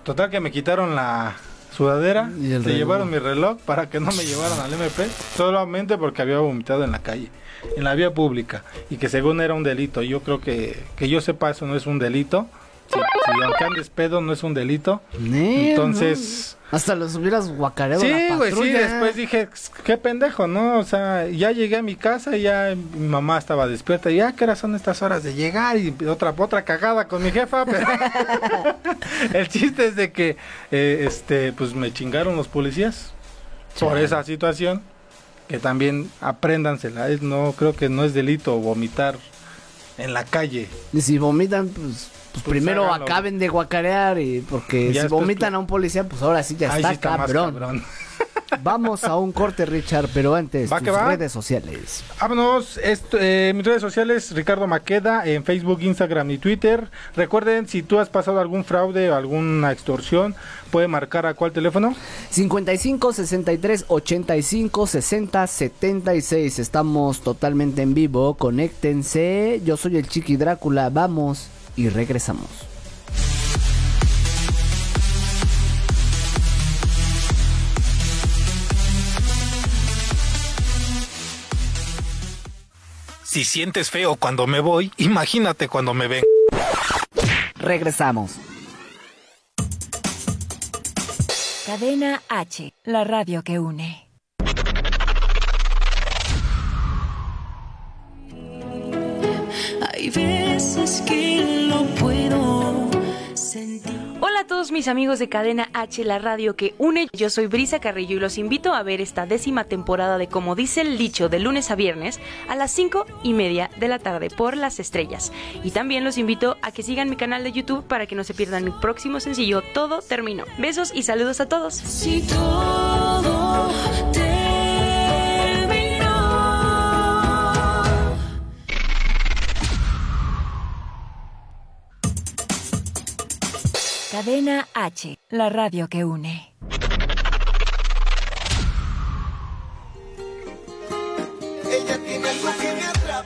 Total que me quitaron la sudadera, ¿Y se llevaron mi reloj para que no me llevaran al MP, solamente porque había vomitado en la calle, en la vía pública, y que según era un delito. Yo creo que, que yo sepa eso no es un delito. Si, aunque andes pedo no es un delito. Entonces... Hasta los hubieras guacareado Sí, güey, sí, después dije, qué pendejo, ¿no? O sea, ya llegué a mi casa y ya mi mamá estaba despierta. Y ya, ¿qué son estas horas de llegar? Y otra, otra cagada con mi jefa, pero... *laughs* *laughs* el chiste es de que, eh, este, pues me chingaron los policías por esa situación. Que también apréndansela. no, creo que no es delito vomitar en la calle. Y si vomitan, pues pues, primero acaben de guacarear y porque si vomitan a un policía, pues ahora sí ya está, cabrón. *laughs* Vamos a un corte, Richard, pero antes, tus redes sociales. Vámonos, esto, eh, mis redes sociales, Ricardo Maqueda, en Facebook, Instagram y Twitter. Recuerden, si tú has pasado algún fraude o alguna extorsión, puede marcar a cuál teléfono? 55 63 85 60 76. Estamos totalmente en vivo, conéctense. Yo soy el Chiqui Drácula, vamos y regresamos. Si sientes feo cuando me voy, imagínate cuando me ven. Regresamos. Cadena H, la radio que une. Hay veces que lo puedo Hola a todos mis amigos de Cadena H, la radio que une. Yo soy Brisa Carrillo y los invito a ver esta décima temporada de Como dice el dicho de lunes a viernes a las 5 y media de la tarde por las estrellas. Y también los invito a que sigan mi canal de YouTube para que no se pierdan mi próximo sencillo Todo Terminó. Besos y saludos a todos. Si todo Cadena H, la radio que une.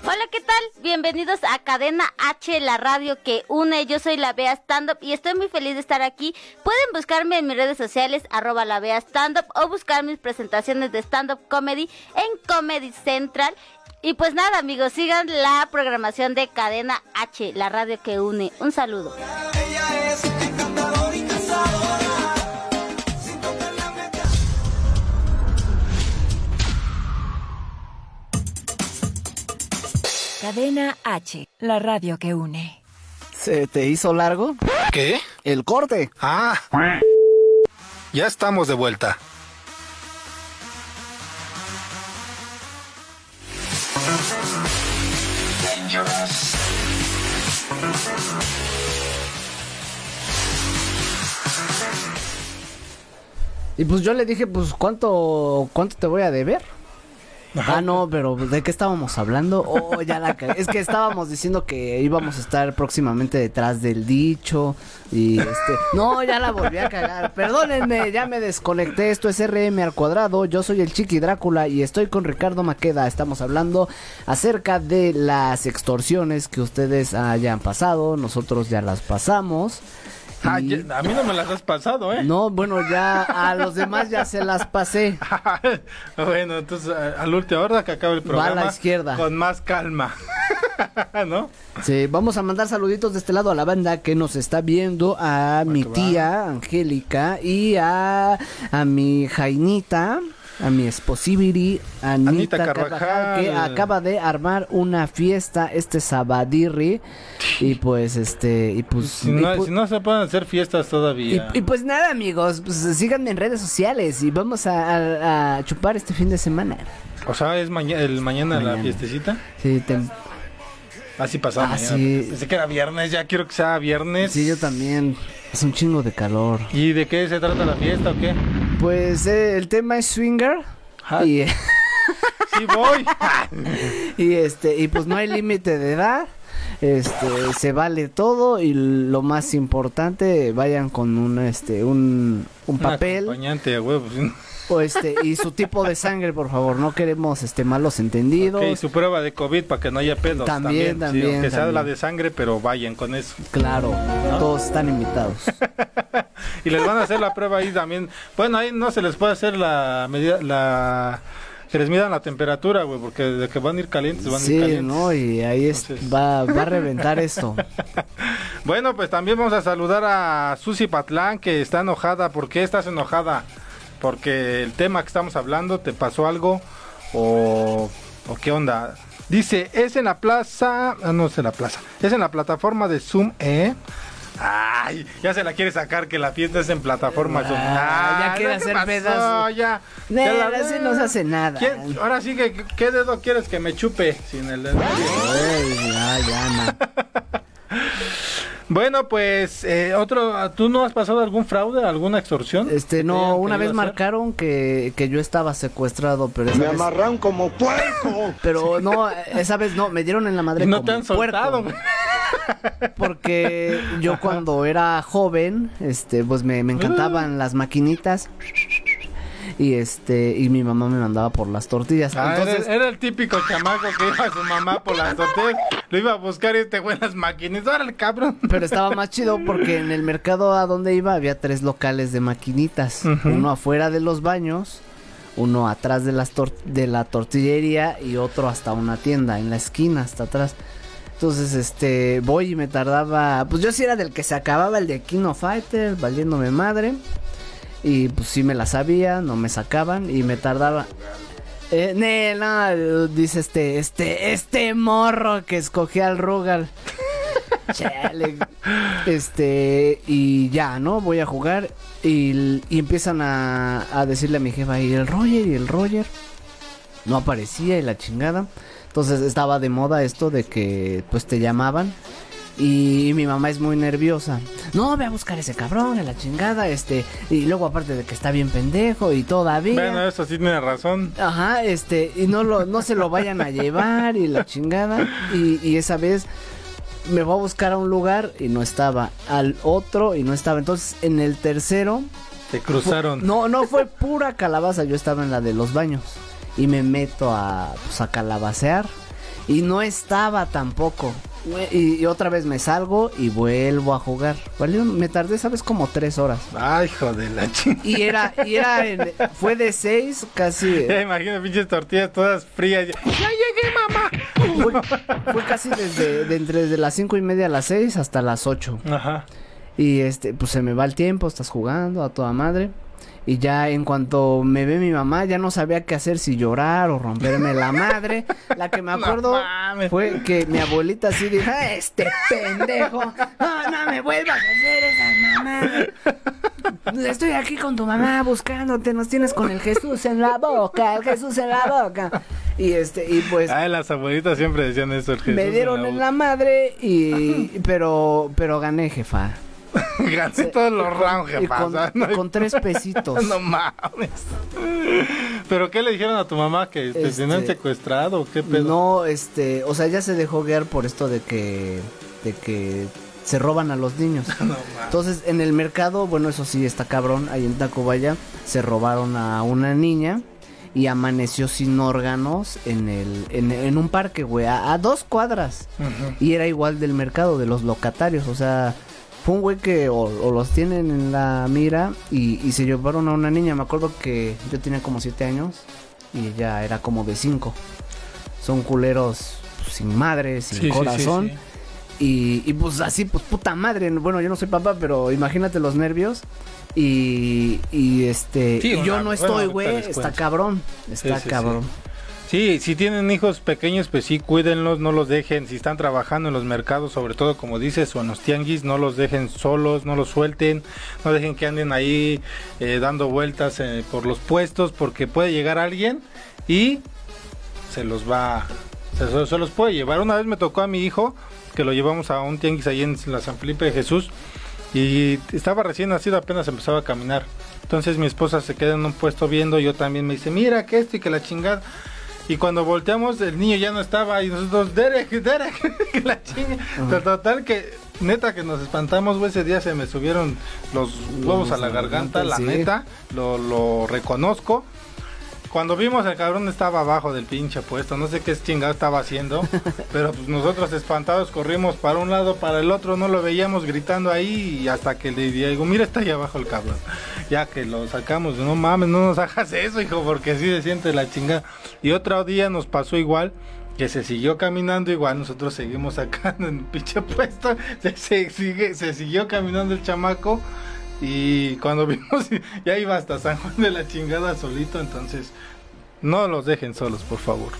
Hola, ¿qué tal? Bienvenidos a Cadena H, la radio que une. Yo soy la Bea Stand Up y estoy muy feliz de estar aquí. Pueden buscarme en mis redes sociales, arroba la Bea Stand Up, o buscar mis presentaciones de stand-up comedy en Comedy Central. Y pues nada, amigos, sigan la programación de Cadena H, la radio que une. Un saludo. Cadena H, la radio que une. ¿Se te hizo largo? ¿Qué? El corte. Ah. Ya estamos de vuelta. Y pues yo le dije, pues, ¿cuánto, cuánto te voy a deber? Ah, no, pero ¿de qué estábamos hablando? Oh, ya la. Es que estábamos diciendo que íbamos a estar próximamente detrás del dicho. Y este. No, ya la volví a cagar. Perdónenme, ya me desconecté. Esto es RM al cuadrado. Yo soy el Chiqui Drácula y estoy con Ricardo Maqueda. Estamos hablando acerca de las extorsiones que ustedes hayan pasado. Nosotros ya las pasamos. Ah, ya- a mí no me las has pasado, ¿eh? No, bueno, ya a los demás ya se las pasé. *laughs* bueno, entonces a- al último hora que acabe el Va a programa. la izquierda. Con más calma. *laughs* ¿No? Sí, vamos a mandar saluditos de este lado a la banda que nos está viendo, a mi tía Angélica y a, a mi Jainita, a mi esposibiri, Anita, Anita Carvajal, Carvajal. que acaba de armar una fiesta este sabadirri y pues este y pues Si y no, pu- si no se pueden hacer fiestas todavía. y pues nada amigos, pues síganme en redes sociales y vamos a, a- a chupar este fin de semana. O sea, es maña- el mañana, la fiestecita. Sí, tem- Así pasado Ah, sí. Pensé que era viernes, ya quiero que sea viernes. sí, yo también. Es un chingo de calor. ¿Y de qué se trata la fiesta o qué? Pues eh, el tema es swinger. Y, Sí voy. y este, y pues no hay límite de edad. Este, se vale todo y lo más importante, vayan con un este un, un Un papel acompañante, huevo. O este y su tipo de sangre, por favor, no queremos este malos entendidos. Ok, su prueba de COVID para que no haya pedos. También, sí, también, aunque sea también. la de sangre, pero vayan con eso. Claro, todos están invitados. *laughs* Y les van a hacer la prueba ahí también. Bueno, ahí no se les puede hacer la medida, la que les midan la temperatura, güey, porque de que van a ir calientes, van a ir Sí, calientes. no, y ahí es, va, va a reventar esto. *laughs* Bueno, pues también vamos a saludar a Susi Patlán, que está enojada. ¿Por qué estás enojada? Porque el tema que estamos hablando, ¿te pasó algo? ¿O, o qué onda? Dice, es en la plaza, ah, no es en la plaza, es en la plataforma de Zoom, ¿eh? Ay, ya se la quiere sacar que la fiesta es en plataforma Zoom. Ah, ya Ay, quiere ¿qué hacer pasó? pedazo. Ya, Nel, ya la- no se hace nada. ¿Quién- Ahora sí que, ¿qué dedo quieres que me chupe? Sin el dedo. Ay, ya, ya, no. *laughs* Bueno, pues, eh, otro, ¿tú no has pasado algún fraude, alguna extorsión? Este, ¿Que te no, una vez hacer? marcaron que, que yo estaba secuestrado, pero esa Me vez- amarraron como puerco. *laughs* Pero no, esa vez no, me dieron en la madre *laughs* no como te han soltado. *laughs* Porque yo cuando era joven, este, pues me, me encantaban las maquinitas. Y este, y mi mamá me mandaba por las tortillas. Ah, Entonces, era, era el típico chamaco que iba a su mamá por las tortillas, lo iba a buscar y este güey las maquinitas, órale cabrón. Pero estaba más chido porque en el mercado a donde iba había tres locales de maquinitas. Uno afuera de los baños, uno atrás de, las de la tortillería y otro hasta una tienda, en la esquina, hasta atrás. Entonces, este, voy y me tardaba, pues yo sí era del que se acababa el de Kino Fighter, valiéndome madre. Y pues sí me la sabía, no me sacaban y me tardaba. Eh, no, dice este, este, este morro que escogió al Rugal. *laughs* Chale. Este, y ya, ¿no? Voy a jugar. Y, y empiezan a, a, decirle a mi jefa, y el Roger, y el Roger. No aparecía y la chingada. Entonces estaba de moda esto de que pues te llamaban. Y mi mamá es muy nerviosa. No, ve a buscar ese cabrón en la chingada, este, y luego aparte de que está bien pendejo y todavía. Bueno, eso sí tiene razón. Ajá, este, y no lo, no se lo vayan a llevar y la chingada. Y, y esa vez me voy a buscar a un lugar y no estaba. Al otro y no estaba. Entonces, en el tercero. Te cruzaron. No, no fue pura calabaza. Yo estaba en la de los baños. Y me meto a, pues, a calabacear. Y no estaba tampoco. Y, y, otra vez me salgo y vuelvo a jugar. Me tardé, ¿sabes? Como tres horas. Ay, hijo de la chingada. Y era, y era en, fue de seis, casi. Ya imagino pinches tortillas todas frías. Ya, llegué, mamá. Fue, fue casi desde, de entre de las cinco y media a las seis hasta las ocho. Ajá. Y este, pues se me va el tiempo, estás jugando a toda madre. Y ya en cuanto me ve mi mamá, ya no sabía qué hacer, si llorar o romperme la madre. La que me *laughs* acuerdo no fue que mi abuelita así dijo, este pendejo, no, no me vuelvas a hacer esas mamadas. Estoy aquí con tu mamá buscándote, nos tienes con el Jesús en la boca, el Jesús en la boca. Y este, y pues. Ay, las abuelitas siempre decían eso, el Jesús. Me dieron en la, en la madre y. *laughs* pero, pero gané, jefa. *laughs* Gané todos los rounds, jefa. Con, tres *laughs* pesitos. no mames. ¿Pero qué le dijeron a tu mamá? ¿Que te este, tenían secuestrado qué pedo? No, este, o sea, ella se dejó guiar por esto de que, de que se roban a los niños. *laughs* no, Entonces, en el mercado, bueno, eso sí está cabrón, ahí en Tacubaya, se robaron a una niña y amaneció sin órganos en el en, en un parque, güey, a, a, dos cuadras. Uh -huh. Y era igual del mercado, de los locatarios, o sea, fue un güey que o, o, los tienen en la mira y, y, se llevaron a una niña. Me acuerdo que yo tenía como siete años y ella era como de cinco. Son culeros pues, sin madre, sin sí, corazón. Sí, sí, y, y, pues así, pues puta madre. Bueno, yo no soy papá, pero imagínate los nervios. Y, y este, y yo una, no estoy, güey. Bueno, está cabrón. Está cabrón. Sí, si tienen hijos pequeños, pues sí, cuídenlos, no los dejen. Si están trabajando en los mercados, sobre todo como dices, o en los tianguis, no los dejen solos, no los suelten, no dejen que anden ahí eh, dando vueltas eh, por los puestos, porque puede llegar alguien y se los va, se, se, los puede llevar. Una vez me tocó a mi hijo, que lo llevamos a un tianguis ahí en la San Felipe de Jesús, y estaba recién nacido, apenas empezaba a caminar. Entonces mi esposa se queda en un puesto viendo, yo también me dice, mira que esto y que la chingada. Y cuando volteamos, el niño ya no estaba y nosotros, Derek, Derek, *laughs* la chinga. -huh. Total que, neta que nos espantamos, güey, ese día se me subieron los huevos a la garganta, la neta, lo, lo reconozco. Cuando vimos el cabrón estaba abajo del pinche puesto, no sé qué chingado estaba haciendo, *laughs* pero pues nosotros espantados corrimos para un lado, para el otro, no lo veíamos gritando ahí y hasta que le digo, mira está ahí abajo el cabrón. Ya que lo sacamos, no mames, no nos hagas eso, hijo, porque así se siente la chingada. Y otro día nos pasó igual, que se siguió caminando igual, nosotros seguimos acá en el pinche puesto, se, *laughs* se, sigue, se siguió caminando el chamaco y cuando *laughs* vimos ya iba hasta San Juan de la chingada solito, entonces no los dejen solos, por favor.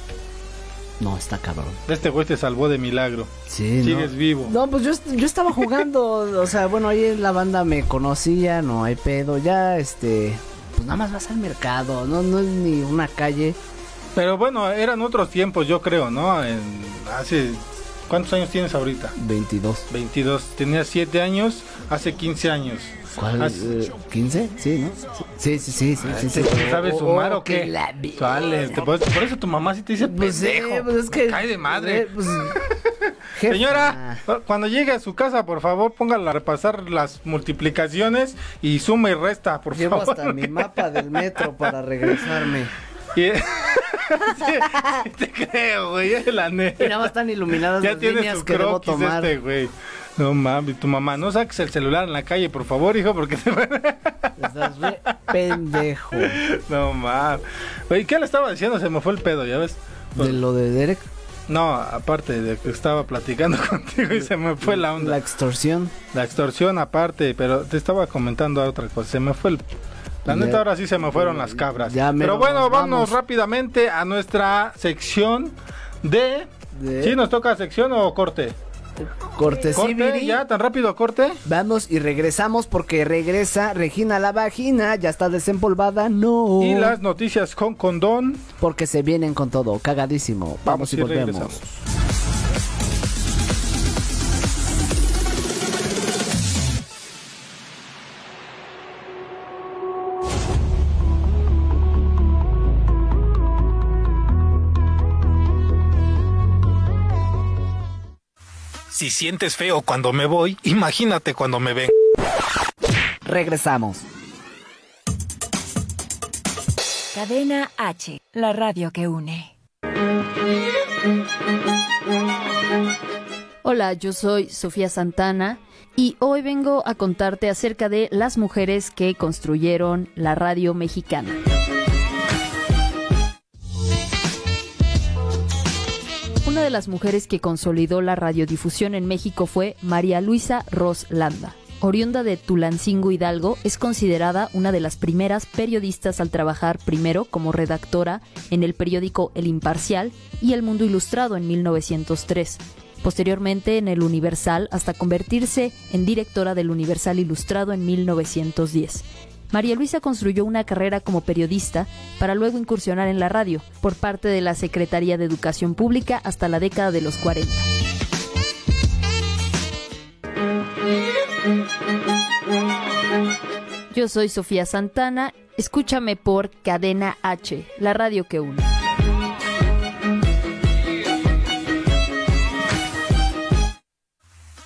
No, está cabrón. Este güey te salvó de milagro. Sí, Sigues no. vivo. No, pues yo, yo estaba jugando, *laughs* o sea, bueno, ahí en la banda me conocía, no hay pedo, ya este, pues nada más vas al mercado, no, no es ni una calle. Pero bueno, eran otros tiempos, yo creo, ¿no? En, hace ¿Cuántos años tienes ahorita? 22. 22. Tenías 7 años hace 15 años. ¿Cuál? Eh, ¿15? Sí, ¿no? Sí, sí, sí, sí. sí, sí, sí. ¿Sabes sumar oh, o qué? Vale, por eso tu mamá sí te dice pues pendejo. Sí, pues es que... Cae de madre. Pues, *laughs* Señora, cuando llegue a su casa, por favor, póngala a repasar las multiplicaciones y suma y resta, por Llevo favor. hasta mi mapa del metro para regresarme. *laughs* *laughs* Y... *laughs* sí, sí te creo, güey, la neta. Y nada más están iluminadas ya las tienes líneas su que debo tomar. este, güey. No mames, tu mamá, no saques el celular en la calle, por favor, hijo, porque te Estás re pendejo. *laughs* No mames. Oye, ¿qué le estaba diciendo? Se me fue el pedo, ¿ya ves? Pues... ¿De lo de Derek? No, aparte de que estaba platicando *laughs* contigo y se me fue la onda. La extorsión. La extorsión aparte, pero te estaba comentando otra cosa. Se me fue el... La neta ahora sí se me fueron las cabras. Pero bueno, vamos rápidamente a nuestra sección de... ¿Sí nos toca sección o corte? Corte, ¿Corte? ¿Ya? ¿Tan rápido corte? Vamos y regresamos porque regresa Regina la vagina, ya está desempolvada, no. Y las noticias con condón. Porque se vienen con todo, cagadísimo. Vamos, y, volvemos. Si sientes feo cuando me voy, imagínate cuando me ven. Regresamos. Cadena H, la radio que une. Hola, yo soy Sofía Santana y hoy vengo a contarte acerca de las mujeres que construyeron la radio mexicana. Una de las mujeres que consolidó la radiodifusión en México fue María Luisa Ros Landa. Oriunda de Tulancingo Hidalgo, es considerada una de las primeras periodistas al trabajar primero como redactora en el periódico El Imparcial y El Mundo Ilustrado en 1903, posteriormente en El Universal hasta convertirse en directora del Universal Ilustrado en 1910. María Luisa construyó una carrera como periodista para luego incursionar en la radio por parte de la Secretaría de Educación Pública hasta la década de los 40. Yo soy Sofía Santana, escúchame por Cadena H, la radio que une.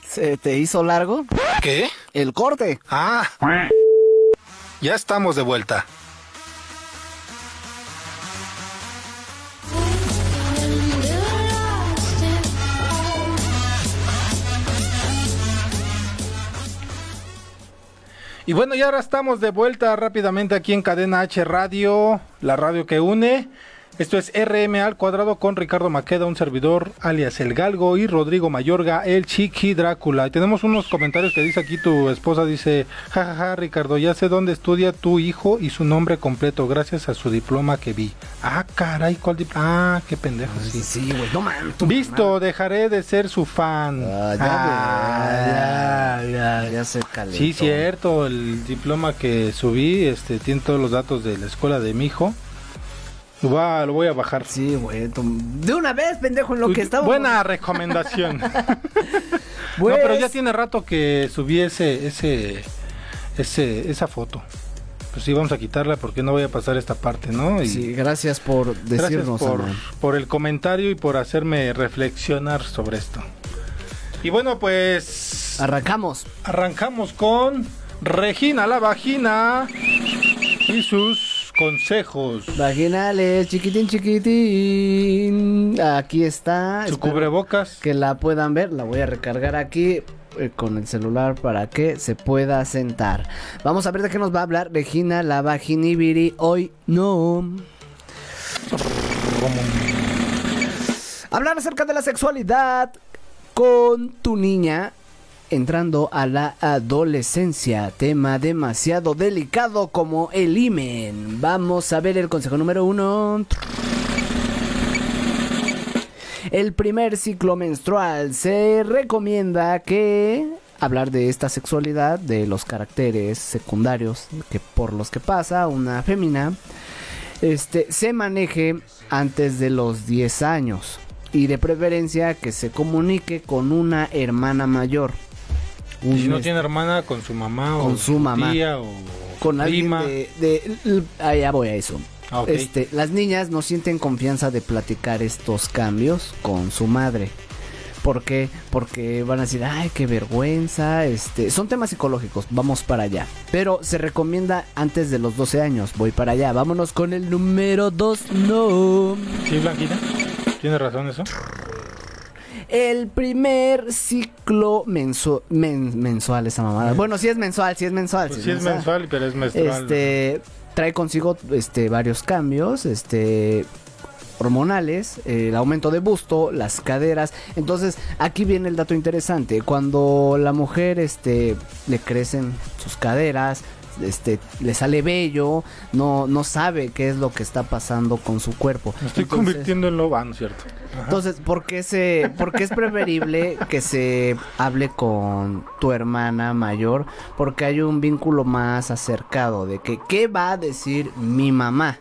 ¿Se te hizo largo? ¿Qué? El corte. Ah. Ya estamos de vuelta. Y bueno, y ahora estamos de vuelta rápidamente aquí en Cadena H Radio, la radio que une. Esto es RM al cuadrado con Ricardo Maqueda, un servidor alias El Galgo y Rodrigo Mayorga, el Chiqui Drácula. Y tenemos unos comentarios que dice aquí tu esposa, dice, jajaja Ricardo, ya sé dónde estudia tu hijo y su nombre completo gracias a su diploma que vi. Ah, caray, ¿cuál diploma? Ah, qué pendejo. Sí, sí, güey, no mames. Visto, dejaré de ser su fan. Ah, ya, ah, ya, ya, ya se calentó. Sí, cierto, el diploma que subí, este, tiene todos los datos de la escuela de mi hijo. Va, lo voy a bajar. Sí, güey. De una vez, pendejo, en lo que estaba. Buena recomendación. *laughs* no, pero ya pues- tiene rato que subí ese, ese, esa foto. Pues sí, vamos a quitarla porque no voy a pasar esta parte, ¿no? Y sí, gracias por decirnos. Gracias por, por el comentario y por hacerme reflexionar sobre esto. Y bueno, pues... Arrancamos. Arrancamos con Regina la Vagina y sus consejos. Vaginales, chiquitín, chiquitín. Aquí está. Su cubrebocas. Que la puedan ver. La voy a recargar aquí eh, con el celular para que se pueda sentar. Vamos a ver de qué nos va a hablar Regina la vaginibiri hoy. No. Hablar acerca de la sexualidad con tu niña entrando a la adolescencia, tema demasiado delicado como el imen. Vamos a ver el consejo número uno. El primer ciclo menstrual se recomienda que hablar de esta sexualidad, de los caracteres secundarios que por los que pasa una fémina, este se maneje antes de los 10 años y de preferencia que se comunique con una hermana mayor si no tiene hermana, con su mamá con o su mamá, tía o con prima. alguien de, allá voy a eso. Ah, este, las niñas no sienten confianza de platicar estos cambios con su madre. ¿Por qué? Porque van a decir, ay, qué vergüenza. Este, son temas psicológicos, vamos para allá. Pero se recomienda antes de los 12 años, voy para allá. Vámonos con el número 2, no. ¿Sí, Blanquita? ¿Tiene razón eso? El primer ciclo mensual esa mamada. Bueno, sí es mensual, sí es mensual. Pues sí, es mensual, pero es menstrual. Este trae consigo este varios cambios, este hormonales, el aumento de busto, las caderas. Entonces, aquí viene el dato interesante. Cuando la mujer este le crecen sus caderas, este, le sale bello, no, no sabe qué es lo que está pasando con su cuerpo. Me estoy convirtiendo en lobo, ¿cierto? Entonces, ¿por qué, se, ¿por qué es preferible que se hable con tu hermana mayor? Porque hay un vínculo más acercado de que, ¿qué va a decir mi mamá?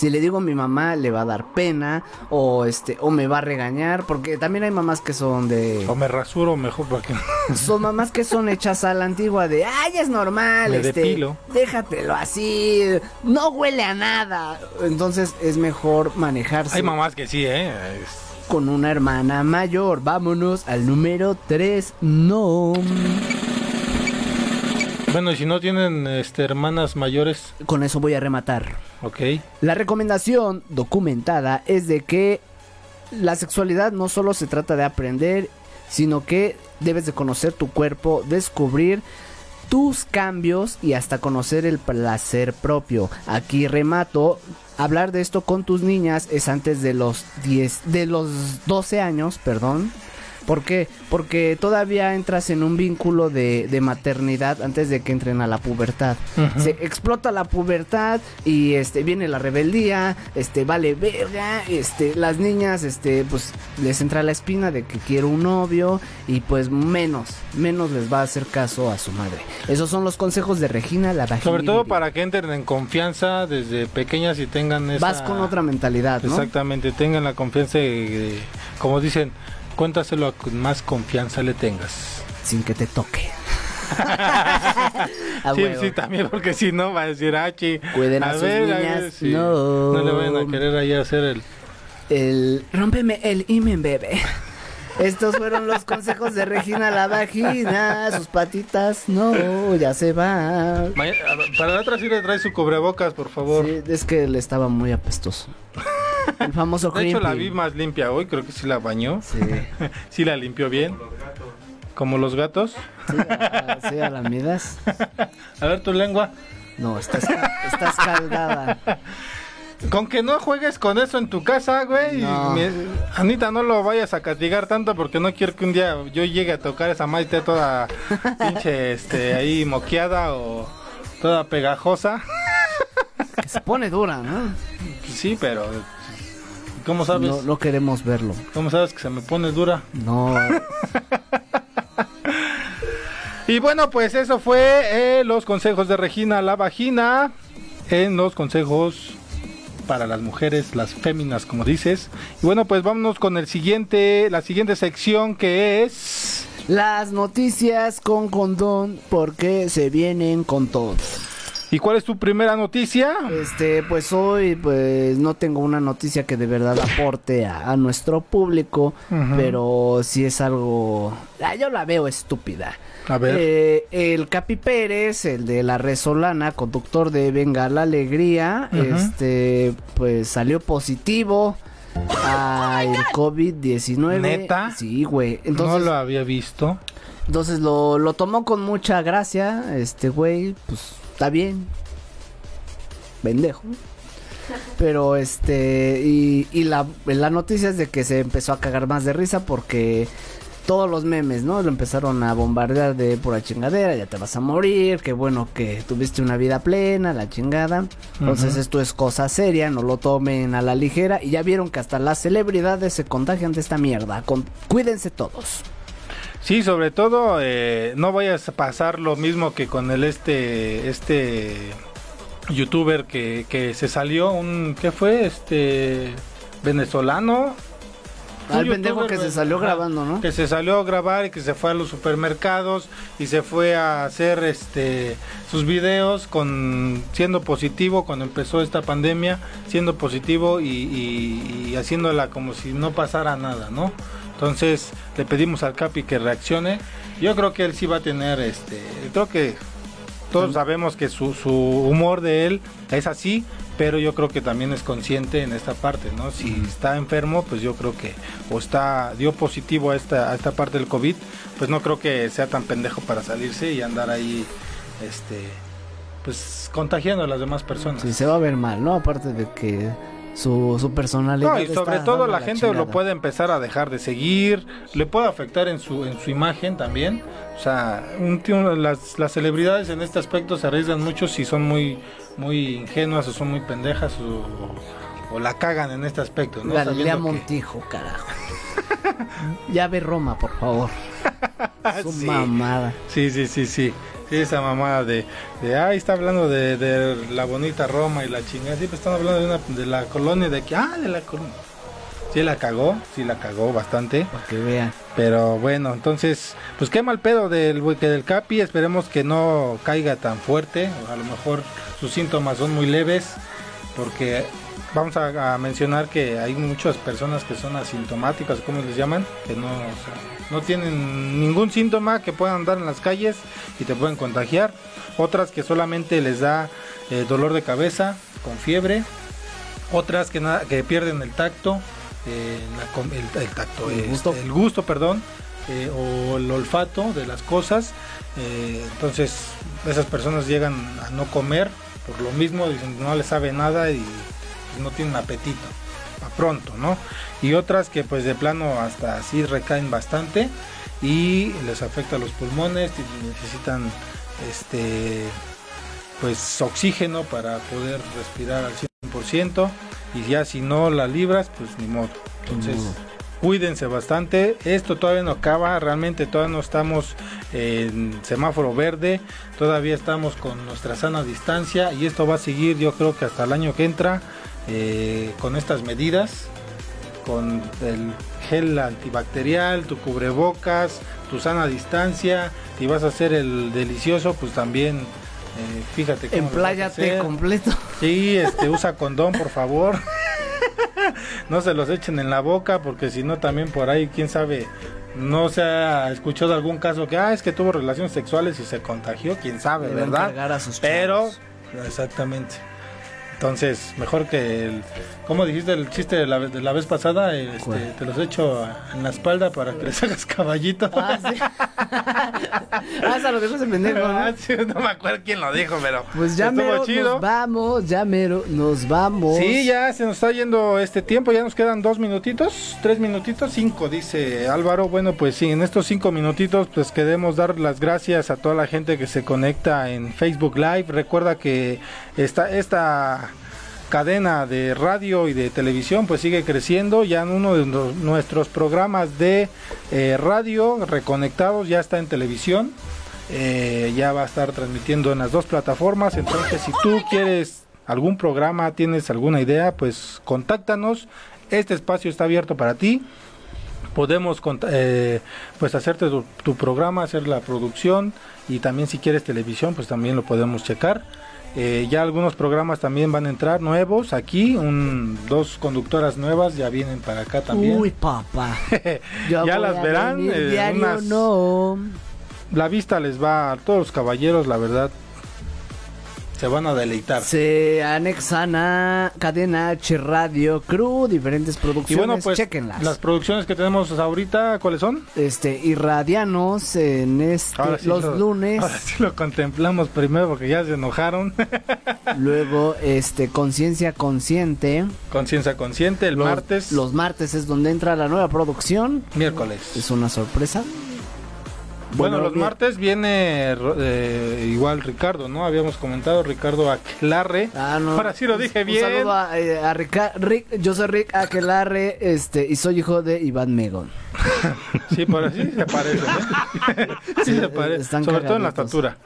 Si le digo a mi mamá le va a dar pena o este o me va a regañar porque también hay mamás que son de o me rasuro mejor porque son mamás que son hechas a la antigua de ay es normal Me este depilo. déjatelo así no huele a nada entonces es mejor manejarse hay mamás que sí eh Es- con una hermana mayor. Vámonos al número 3 no bueno y si no tienen este hermanas mayores con eso voy a rematar ok La recomendación documentada es de que la sexualidad no solo se trata de aprender, sino que debes de conocer tu cuerpo, descubrir tus cambios y hasta conocer el placer propio. Aquí remato, hablar de esto con tus niñas es antes de los 10 de los 12 años, perdón. ¿Por qué? Porque todavía entras en un vínculo de, de maternidad antes de que entren a la pubertad. Se explota la pubertad y este viene la rebeldía, este vale verga, este las niñas este pues les entra la espina de que quiero un novio y pues menos, menos les va a hacer caso a su madre. Esos son los consejos de Regina la sobre todo para que entren en confianza desde pequeñas y tengan esa Vas con otra mentalidad, ¿no? exactamente tengan la confianza de- como dicen cuéntaselo a con más confianza le tengas sin que te toque *laughs* sí, huevo. sí, también, porque si no va a decir, ah, chi, Cuiden a sus niñas, no. no le vayan a querer ahí hacer el... El rómpeme el imen, bebé. Estos fueron los consejos de Regina la vagina, sus patitas, no, ya se va. Para la otra sí le trae su cubrebocas, por favor. Sí, es que le estaba muy apestoso. El famoso De hecho, la vi más limpia hoy, creo que sí la bañó. Sí. *laughs* sí la limpió bien. Como los gatos. Sí, a, sí, a la midas. A ver tu lengua. No, está, esca- está escaldada. Con que no juegues con eso en tu casa, güey. y No. mi- Anita, no lo vayas a castigar tanto porque no quiero que un día yo llegue a tocar esa maite toda pinche, este, ahí moqueada o toda pegajosa. Que se pone dura, ¿no? Sí, pero ¿cómo sabes? No, no queremos verlo. ¿Cómo sabes que se me pone dura? No. *laughs* Y bueno, pues eso fue eh, los consejos de Regina la vagina en los consejos para las mujeres, las féminas, como dices. Y bueno, pues vámonos con el siguiente, la siguiente sección que es Las noticias con condón porque se vienen con todo. ¿Y cuál es tu primera noticia? Este, pues hoy pues no tengo una noticia que de verdad aporte a, a nuestro público, pero sí es algo, ah, yo la veo estúpida. A ver. Eh, el Capi Pérez, el de la Resolana, conductor de Venga la Alegría, este, pues salió positivo al COVID-19. ¿Neta? Sí, güey. no Entonces, lo había visto. entonces lo, lo tomó con mucha gracia, este güey, pues está bien. Pendejo. Pero este, y, y la, la noticia es de que se empezó a cagar más de risa porque todos los memes, ¿no? Lo empezaron a bombardear de pura chingadera, ya te vas a morir, qué bueno que tuviste una vida plena, la chingada. Entonces esto es cosa seria, no lo tomen a la ligera. Y ya vieron que hasta las celebridades se contagian de esta mierda. Con, cuídense todos. Sí, sobre todo eh, no vayas a pasar lo mismo que con el este este youtuber que, que se salió un ¿qué fue? Este venezolano. Al pendejo youtuber, que se salió grabando, ¿no? Que se salió a grabar y que se fue a los supermercados y se fue a hacer este sus videos con siendo positivo cuando empezó esta pandemia, siendo positivo y, y- y haciéndola como si no pasara nada, ¿no? Entonces le pedimos al Capi que reaccione. Yo creo que él sí va a tener este, creo que todos sabemos que su, su humor de él es así, pero yo creo que también es consciente en esta parte, ¿no? Si está enfermo, pues yo creo que, o está, dio positivo a esta, a esta parte del COVID, pues no creo que sea tan pendejo para salirse y andar ahí, este, pues contagiando a las demás personas. Sí, se va a ver mal, ¿no? Aparte de que su, su personalidad. No, y sobre todo la gente lo puede empezar a dejar de seguir, le puede afectar en su en su imagen también. O sea, un tío- las, las celebridades en este aspecto se arriesgan mucho si son muy muy ingenuas o son muy pendejas o, o la cagan en este aspecto, ¿no? Galilea que- Montijo, carajo. *laughs* ya ve Roma, por favor. *laughs* Su Sí. mamada. Sí, sí, sí, sí. Sí, esa mamada de, de ay, está hablando de, de la bonita Roma y la chingada. Sí, pues están hablando de, una, de la colonia de aquí. Ah, de la colonia. Sí la cagó, sí la cagó bastante. Para que vean. Pero bueno, entonces, pues qué mal pedo del que del Capi. Esperemos que no caiga tan fuerte. A lo mejor sus síntomas son muy leves. Porque vamos a, a mencionar que hay muchas personas que son asintomáticas, como les llaman, que no, no tienen ningún síntoma, que puedan andar en las calles y te pueden contagiar. Otras que solamente les da eh, dolor de cabeza con fiebre. Otras que, nada, que pierden el tacto, eh, la el, el tacto, El eh, gusto. el gusto, perdón, eh, o el olfato de las cosas. Eh, entonces esas personas llegan a no comer por lo mismo, dicen no les sabe nada y no tienen apetito a pronto, ¿no? Y otras que pues de plano hasta así recaen bastante y les afecta los pulmones y necesitan este pues oxígeno para poder respirar al 100% y ya si no la libras pues ni modo entonces Ni modo. cuídense bastante esto todavía no acaba realmente todavía no estamos en semáforo verde todavía estamos con nuestra sana distancia y esto va a seguir yo creo que hasta el año que entra eh, con estas medidas con el gel antibacterial, tu cubrebocas, tu sana distancia, y vas a hacer el delicioso, pues también eh, fíjate cómo Empláyate completo. Sí, este usa condón, por favor. *laughs* no se los echen en la boca porque si no también por ahí quién sabe no se ha escuchado algún caso que ah, es que tuvo relaciones sexuales y se contagió, quién sabe, Deben ¿verdad? cargar a sus Pero exactamente. Entonces, mejor que el. ¿Cómo dijiste el chiste de la, de la vez pasada? Este, te los echo en la espalda para que les hagas caballito. Ah, sí. *laughs* *laughs* ah, se lo dejó ese pendejo, ¿no? Ah, sí, no me acuerdo quién lo dijo, pero. Pues ya mero chido. nos vamos, ya mero nos vamos. Sí, ya se nos está yendo este tiempo, ya nos quedan dos minutitos, tres minutitos, cinco, dice Álvaro. Bueno, pues sí, en estos cinco minutitos, pues queremos dar las gracias a toda la gente que se conecta en Facebook Live. Recuerda que esta, esta cadena de radio y de televisión pues sigue creciendo. Ya en uno de nuestros programas de eh, radio reconectados ya está en televisión. Eh, ya va a estar transmitiendo en las dos plataformas. Entonces, si tú quieres algún programa, tienes alguna idea, pues contáctanos. Este espacio está abierto para ti. Podemos eh, pues hacerte tu programa, hacer la producción y también si quieres televisión, pues también lo podemos checar. Eh, ya algunos programas también van a entrar nuevos aquí, un, dos conductoras nuevas ya vienen para acá también. Uy, papá. *laughs* Ya las verán, eh, unas- no. La vista les va a todos los caballeros, la verdad. Se van a deleitar. Se anexan a Cadena H Radio Crew, diferentes Y producciones. bueno, pues Chequenlas. las producciones que tenemos ahorita, ¿cuáles son? Este, irradianos en este, Ahora sí los lo- lunes. Ahora sí lo contemplamos primero porque ya se enojaron. *laughs* Luego, este, Conciencia Consciente. Conciencia Consciente, el Los- martes. Los martes es donde entra la nueva producción. Miércoles. Es una sorpresa. Bueno, Bueno, los bien. martes viene eh, igual Ricardo, ¿no? Habíamos comentado Ricardo Aquelarre. Ah, no. Ahora sí lo dije Un bien. saludo a, eh, a Rica- Rick, yo soy Rick Aquelarre, este, y soy hijo de Iván Megon. *laughs* Sí, por así se parece, ¿eh? *laughs* sí se parece, están sobre todo en la estatura.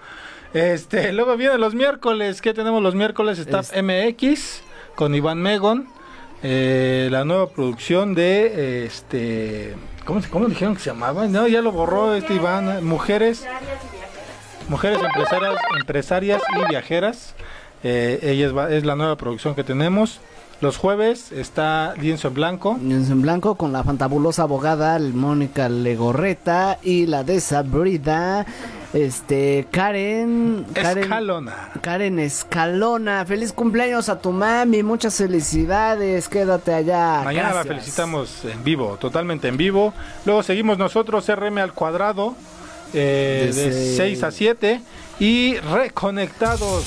Este, luego vienen los miércoles. ¿Qué tenemos los miércoles? Está MX con Iván Megon. eh, la nueva producción de eh, este. ¿Cómo, ¿Cómo dijeron que se llamaba? No, ya lo borró este Iván. Mujeres. Mujeres empresarias, empresarias y viajeras. Eh, ella es, es la nueva producción que tenemos. Los jueves está Lienzo en Blanco. Lienzo en blanco con la fantabulosa abogada Mónica Legorreta y la desabrida este Karen Karen Escalona. Karen Escalona. Feliz cumpleaños a tu mami, muchas felicidades. Quédate allá. Mañana la felicitamos en vivo, totalmente en vivo. Luego seguimos nosotros, RM al cuadrado, eh, De de seis. 6 a 7. Y reconectados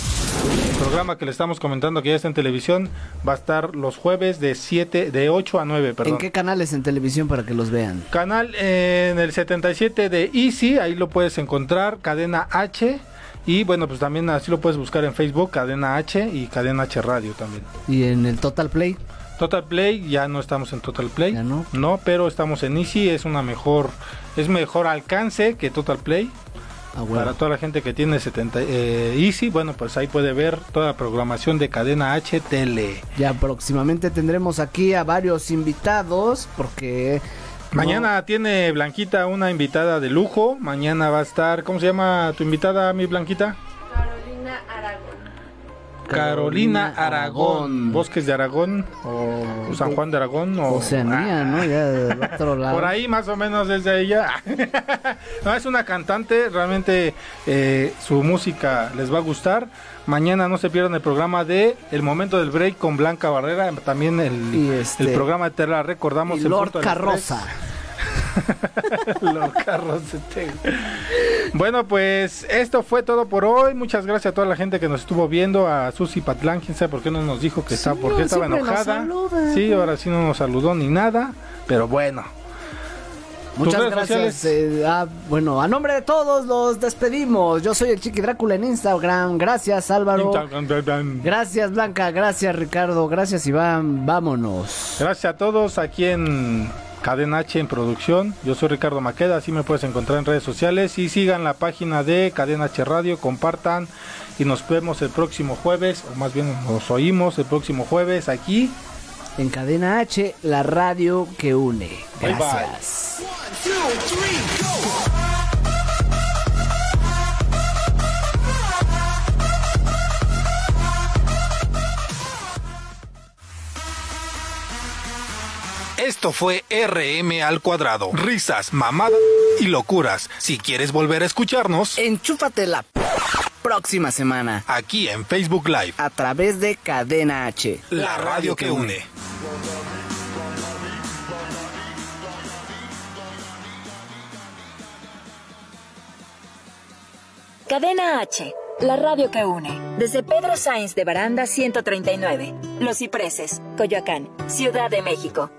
El programa que le estamos comentando que ya está en televisión va a estar los jueves de 7, de 8 a 9, perdón. ¿En qué canales en televisión para que los vean? Canal eh, en el 77 de Easy, ahí lo puedes encontrar, Cadena H. Y bueno, pues también así lo puedes buscar en Facebook, Cadena H y Cadena H Radio también. ¿Y en el Total Play? Total Play, ya no estamos en Total Play. no. No, pero estamos en Easy, es una mejor, es mejor alcance que Total Play. Ah, Para toda la gente que tiene 70 eh, Easy, bueno, pues ahí puede ver toda la programación de cadena H Tele. Ya próximamente tendremos aquí a varios invitados porque Mañana tiene Blanquita una invitada de lujo. Mañana va a estar, ¿cómo se llama tu invitada, mi Blanquita? Carolina Aragón. Carolina Aragón, Bosques de Aragón o San Juan de Aragón o Oceanía, ¿no? Ya del *laughs* otro lado. Por ahí más o menos desde ella. *laughs* no, es una cantante, realmente eh, su música les va a gustar. Mañana no se pierdan el programa de El Momento del Break con Blanca Barrera, también el, este, el programa de Terra recordamos. el *laughs* Lord Carroza. bueno, pues esto fue todo por hoy. Muchas gracias a toda la gente que nos estuvo viendo. A Susi Patlán, quién sabe por qué no nos dijo que estaba, porque estaba enojada. Sí, ahora sí no nos saludó ni nada. Pero bueno, Muchas gracias. Eh, ah, bueno, a nombre de todos los despedimos. Yo soy el Chiqui Drácula en Instagram. Gracias Álvaro. Gracias Blanca. Gracias Ricardo. Gracias Iván. Vámonos. Gracias a todos aquí en Cadena H en producción. Yo soy Ricardo Maqueda, así me puedes encontrar en redes sociales y sigan la página de Cadena H Radio, compartan y nos vemos el próximo jueves, o más bien nos oímos el próximo jueves aquí en Cadena H, la radio que une. Gracias. Esto fue RM al cuadrado. Risas, mamadas y locuras. Si quieres volver a escucharnos, enchúfate la próxima semana. Aquí en Facebook Live. A través de Cadena H. La radio que une. Cadena H, la radio que une. Desde Pedro Sainz de Baranda 139, Los Cipreses, Coyoacán, Ciudad de México.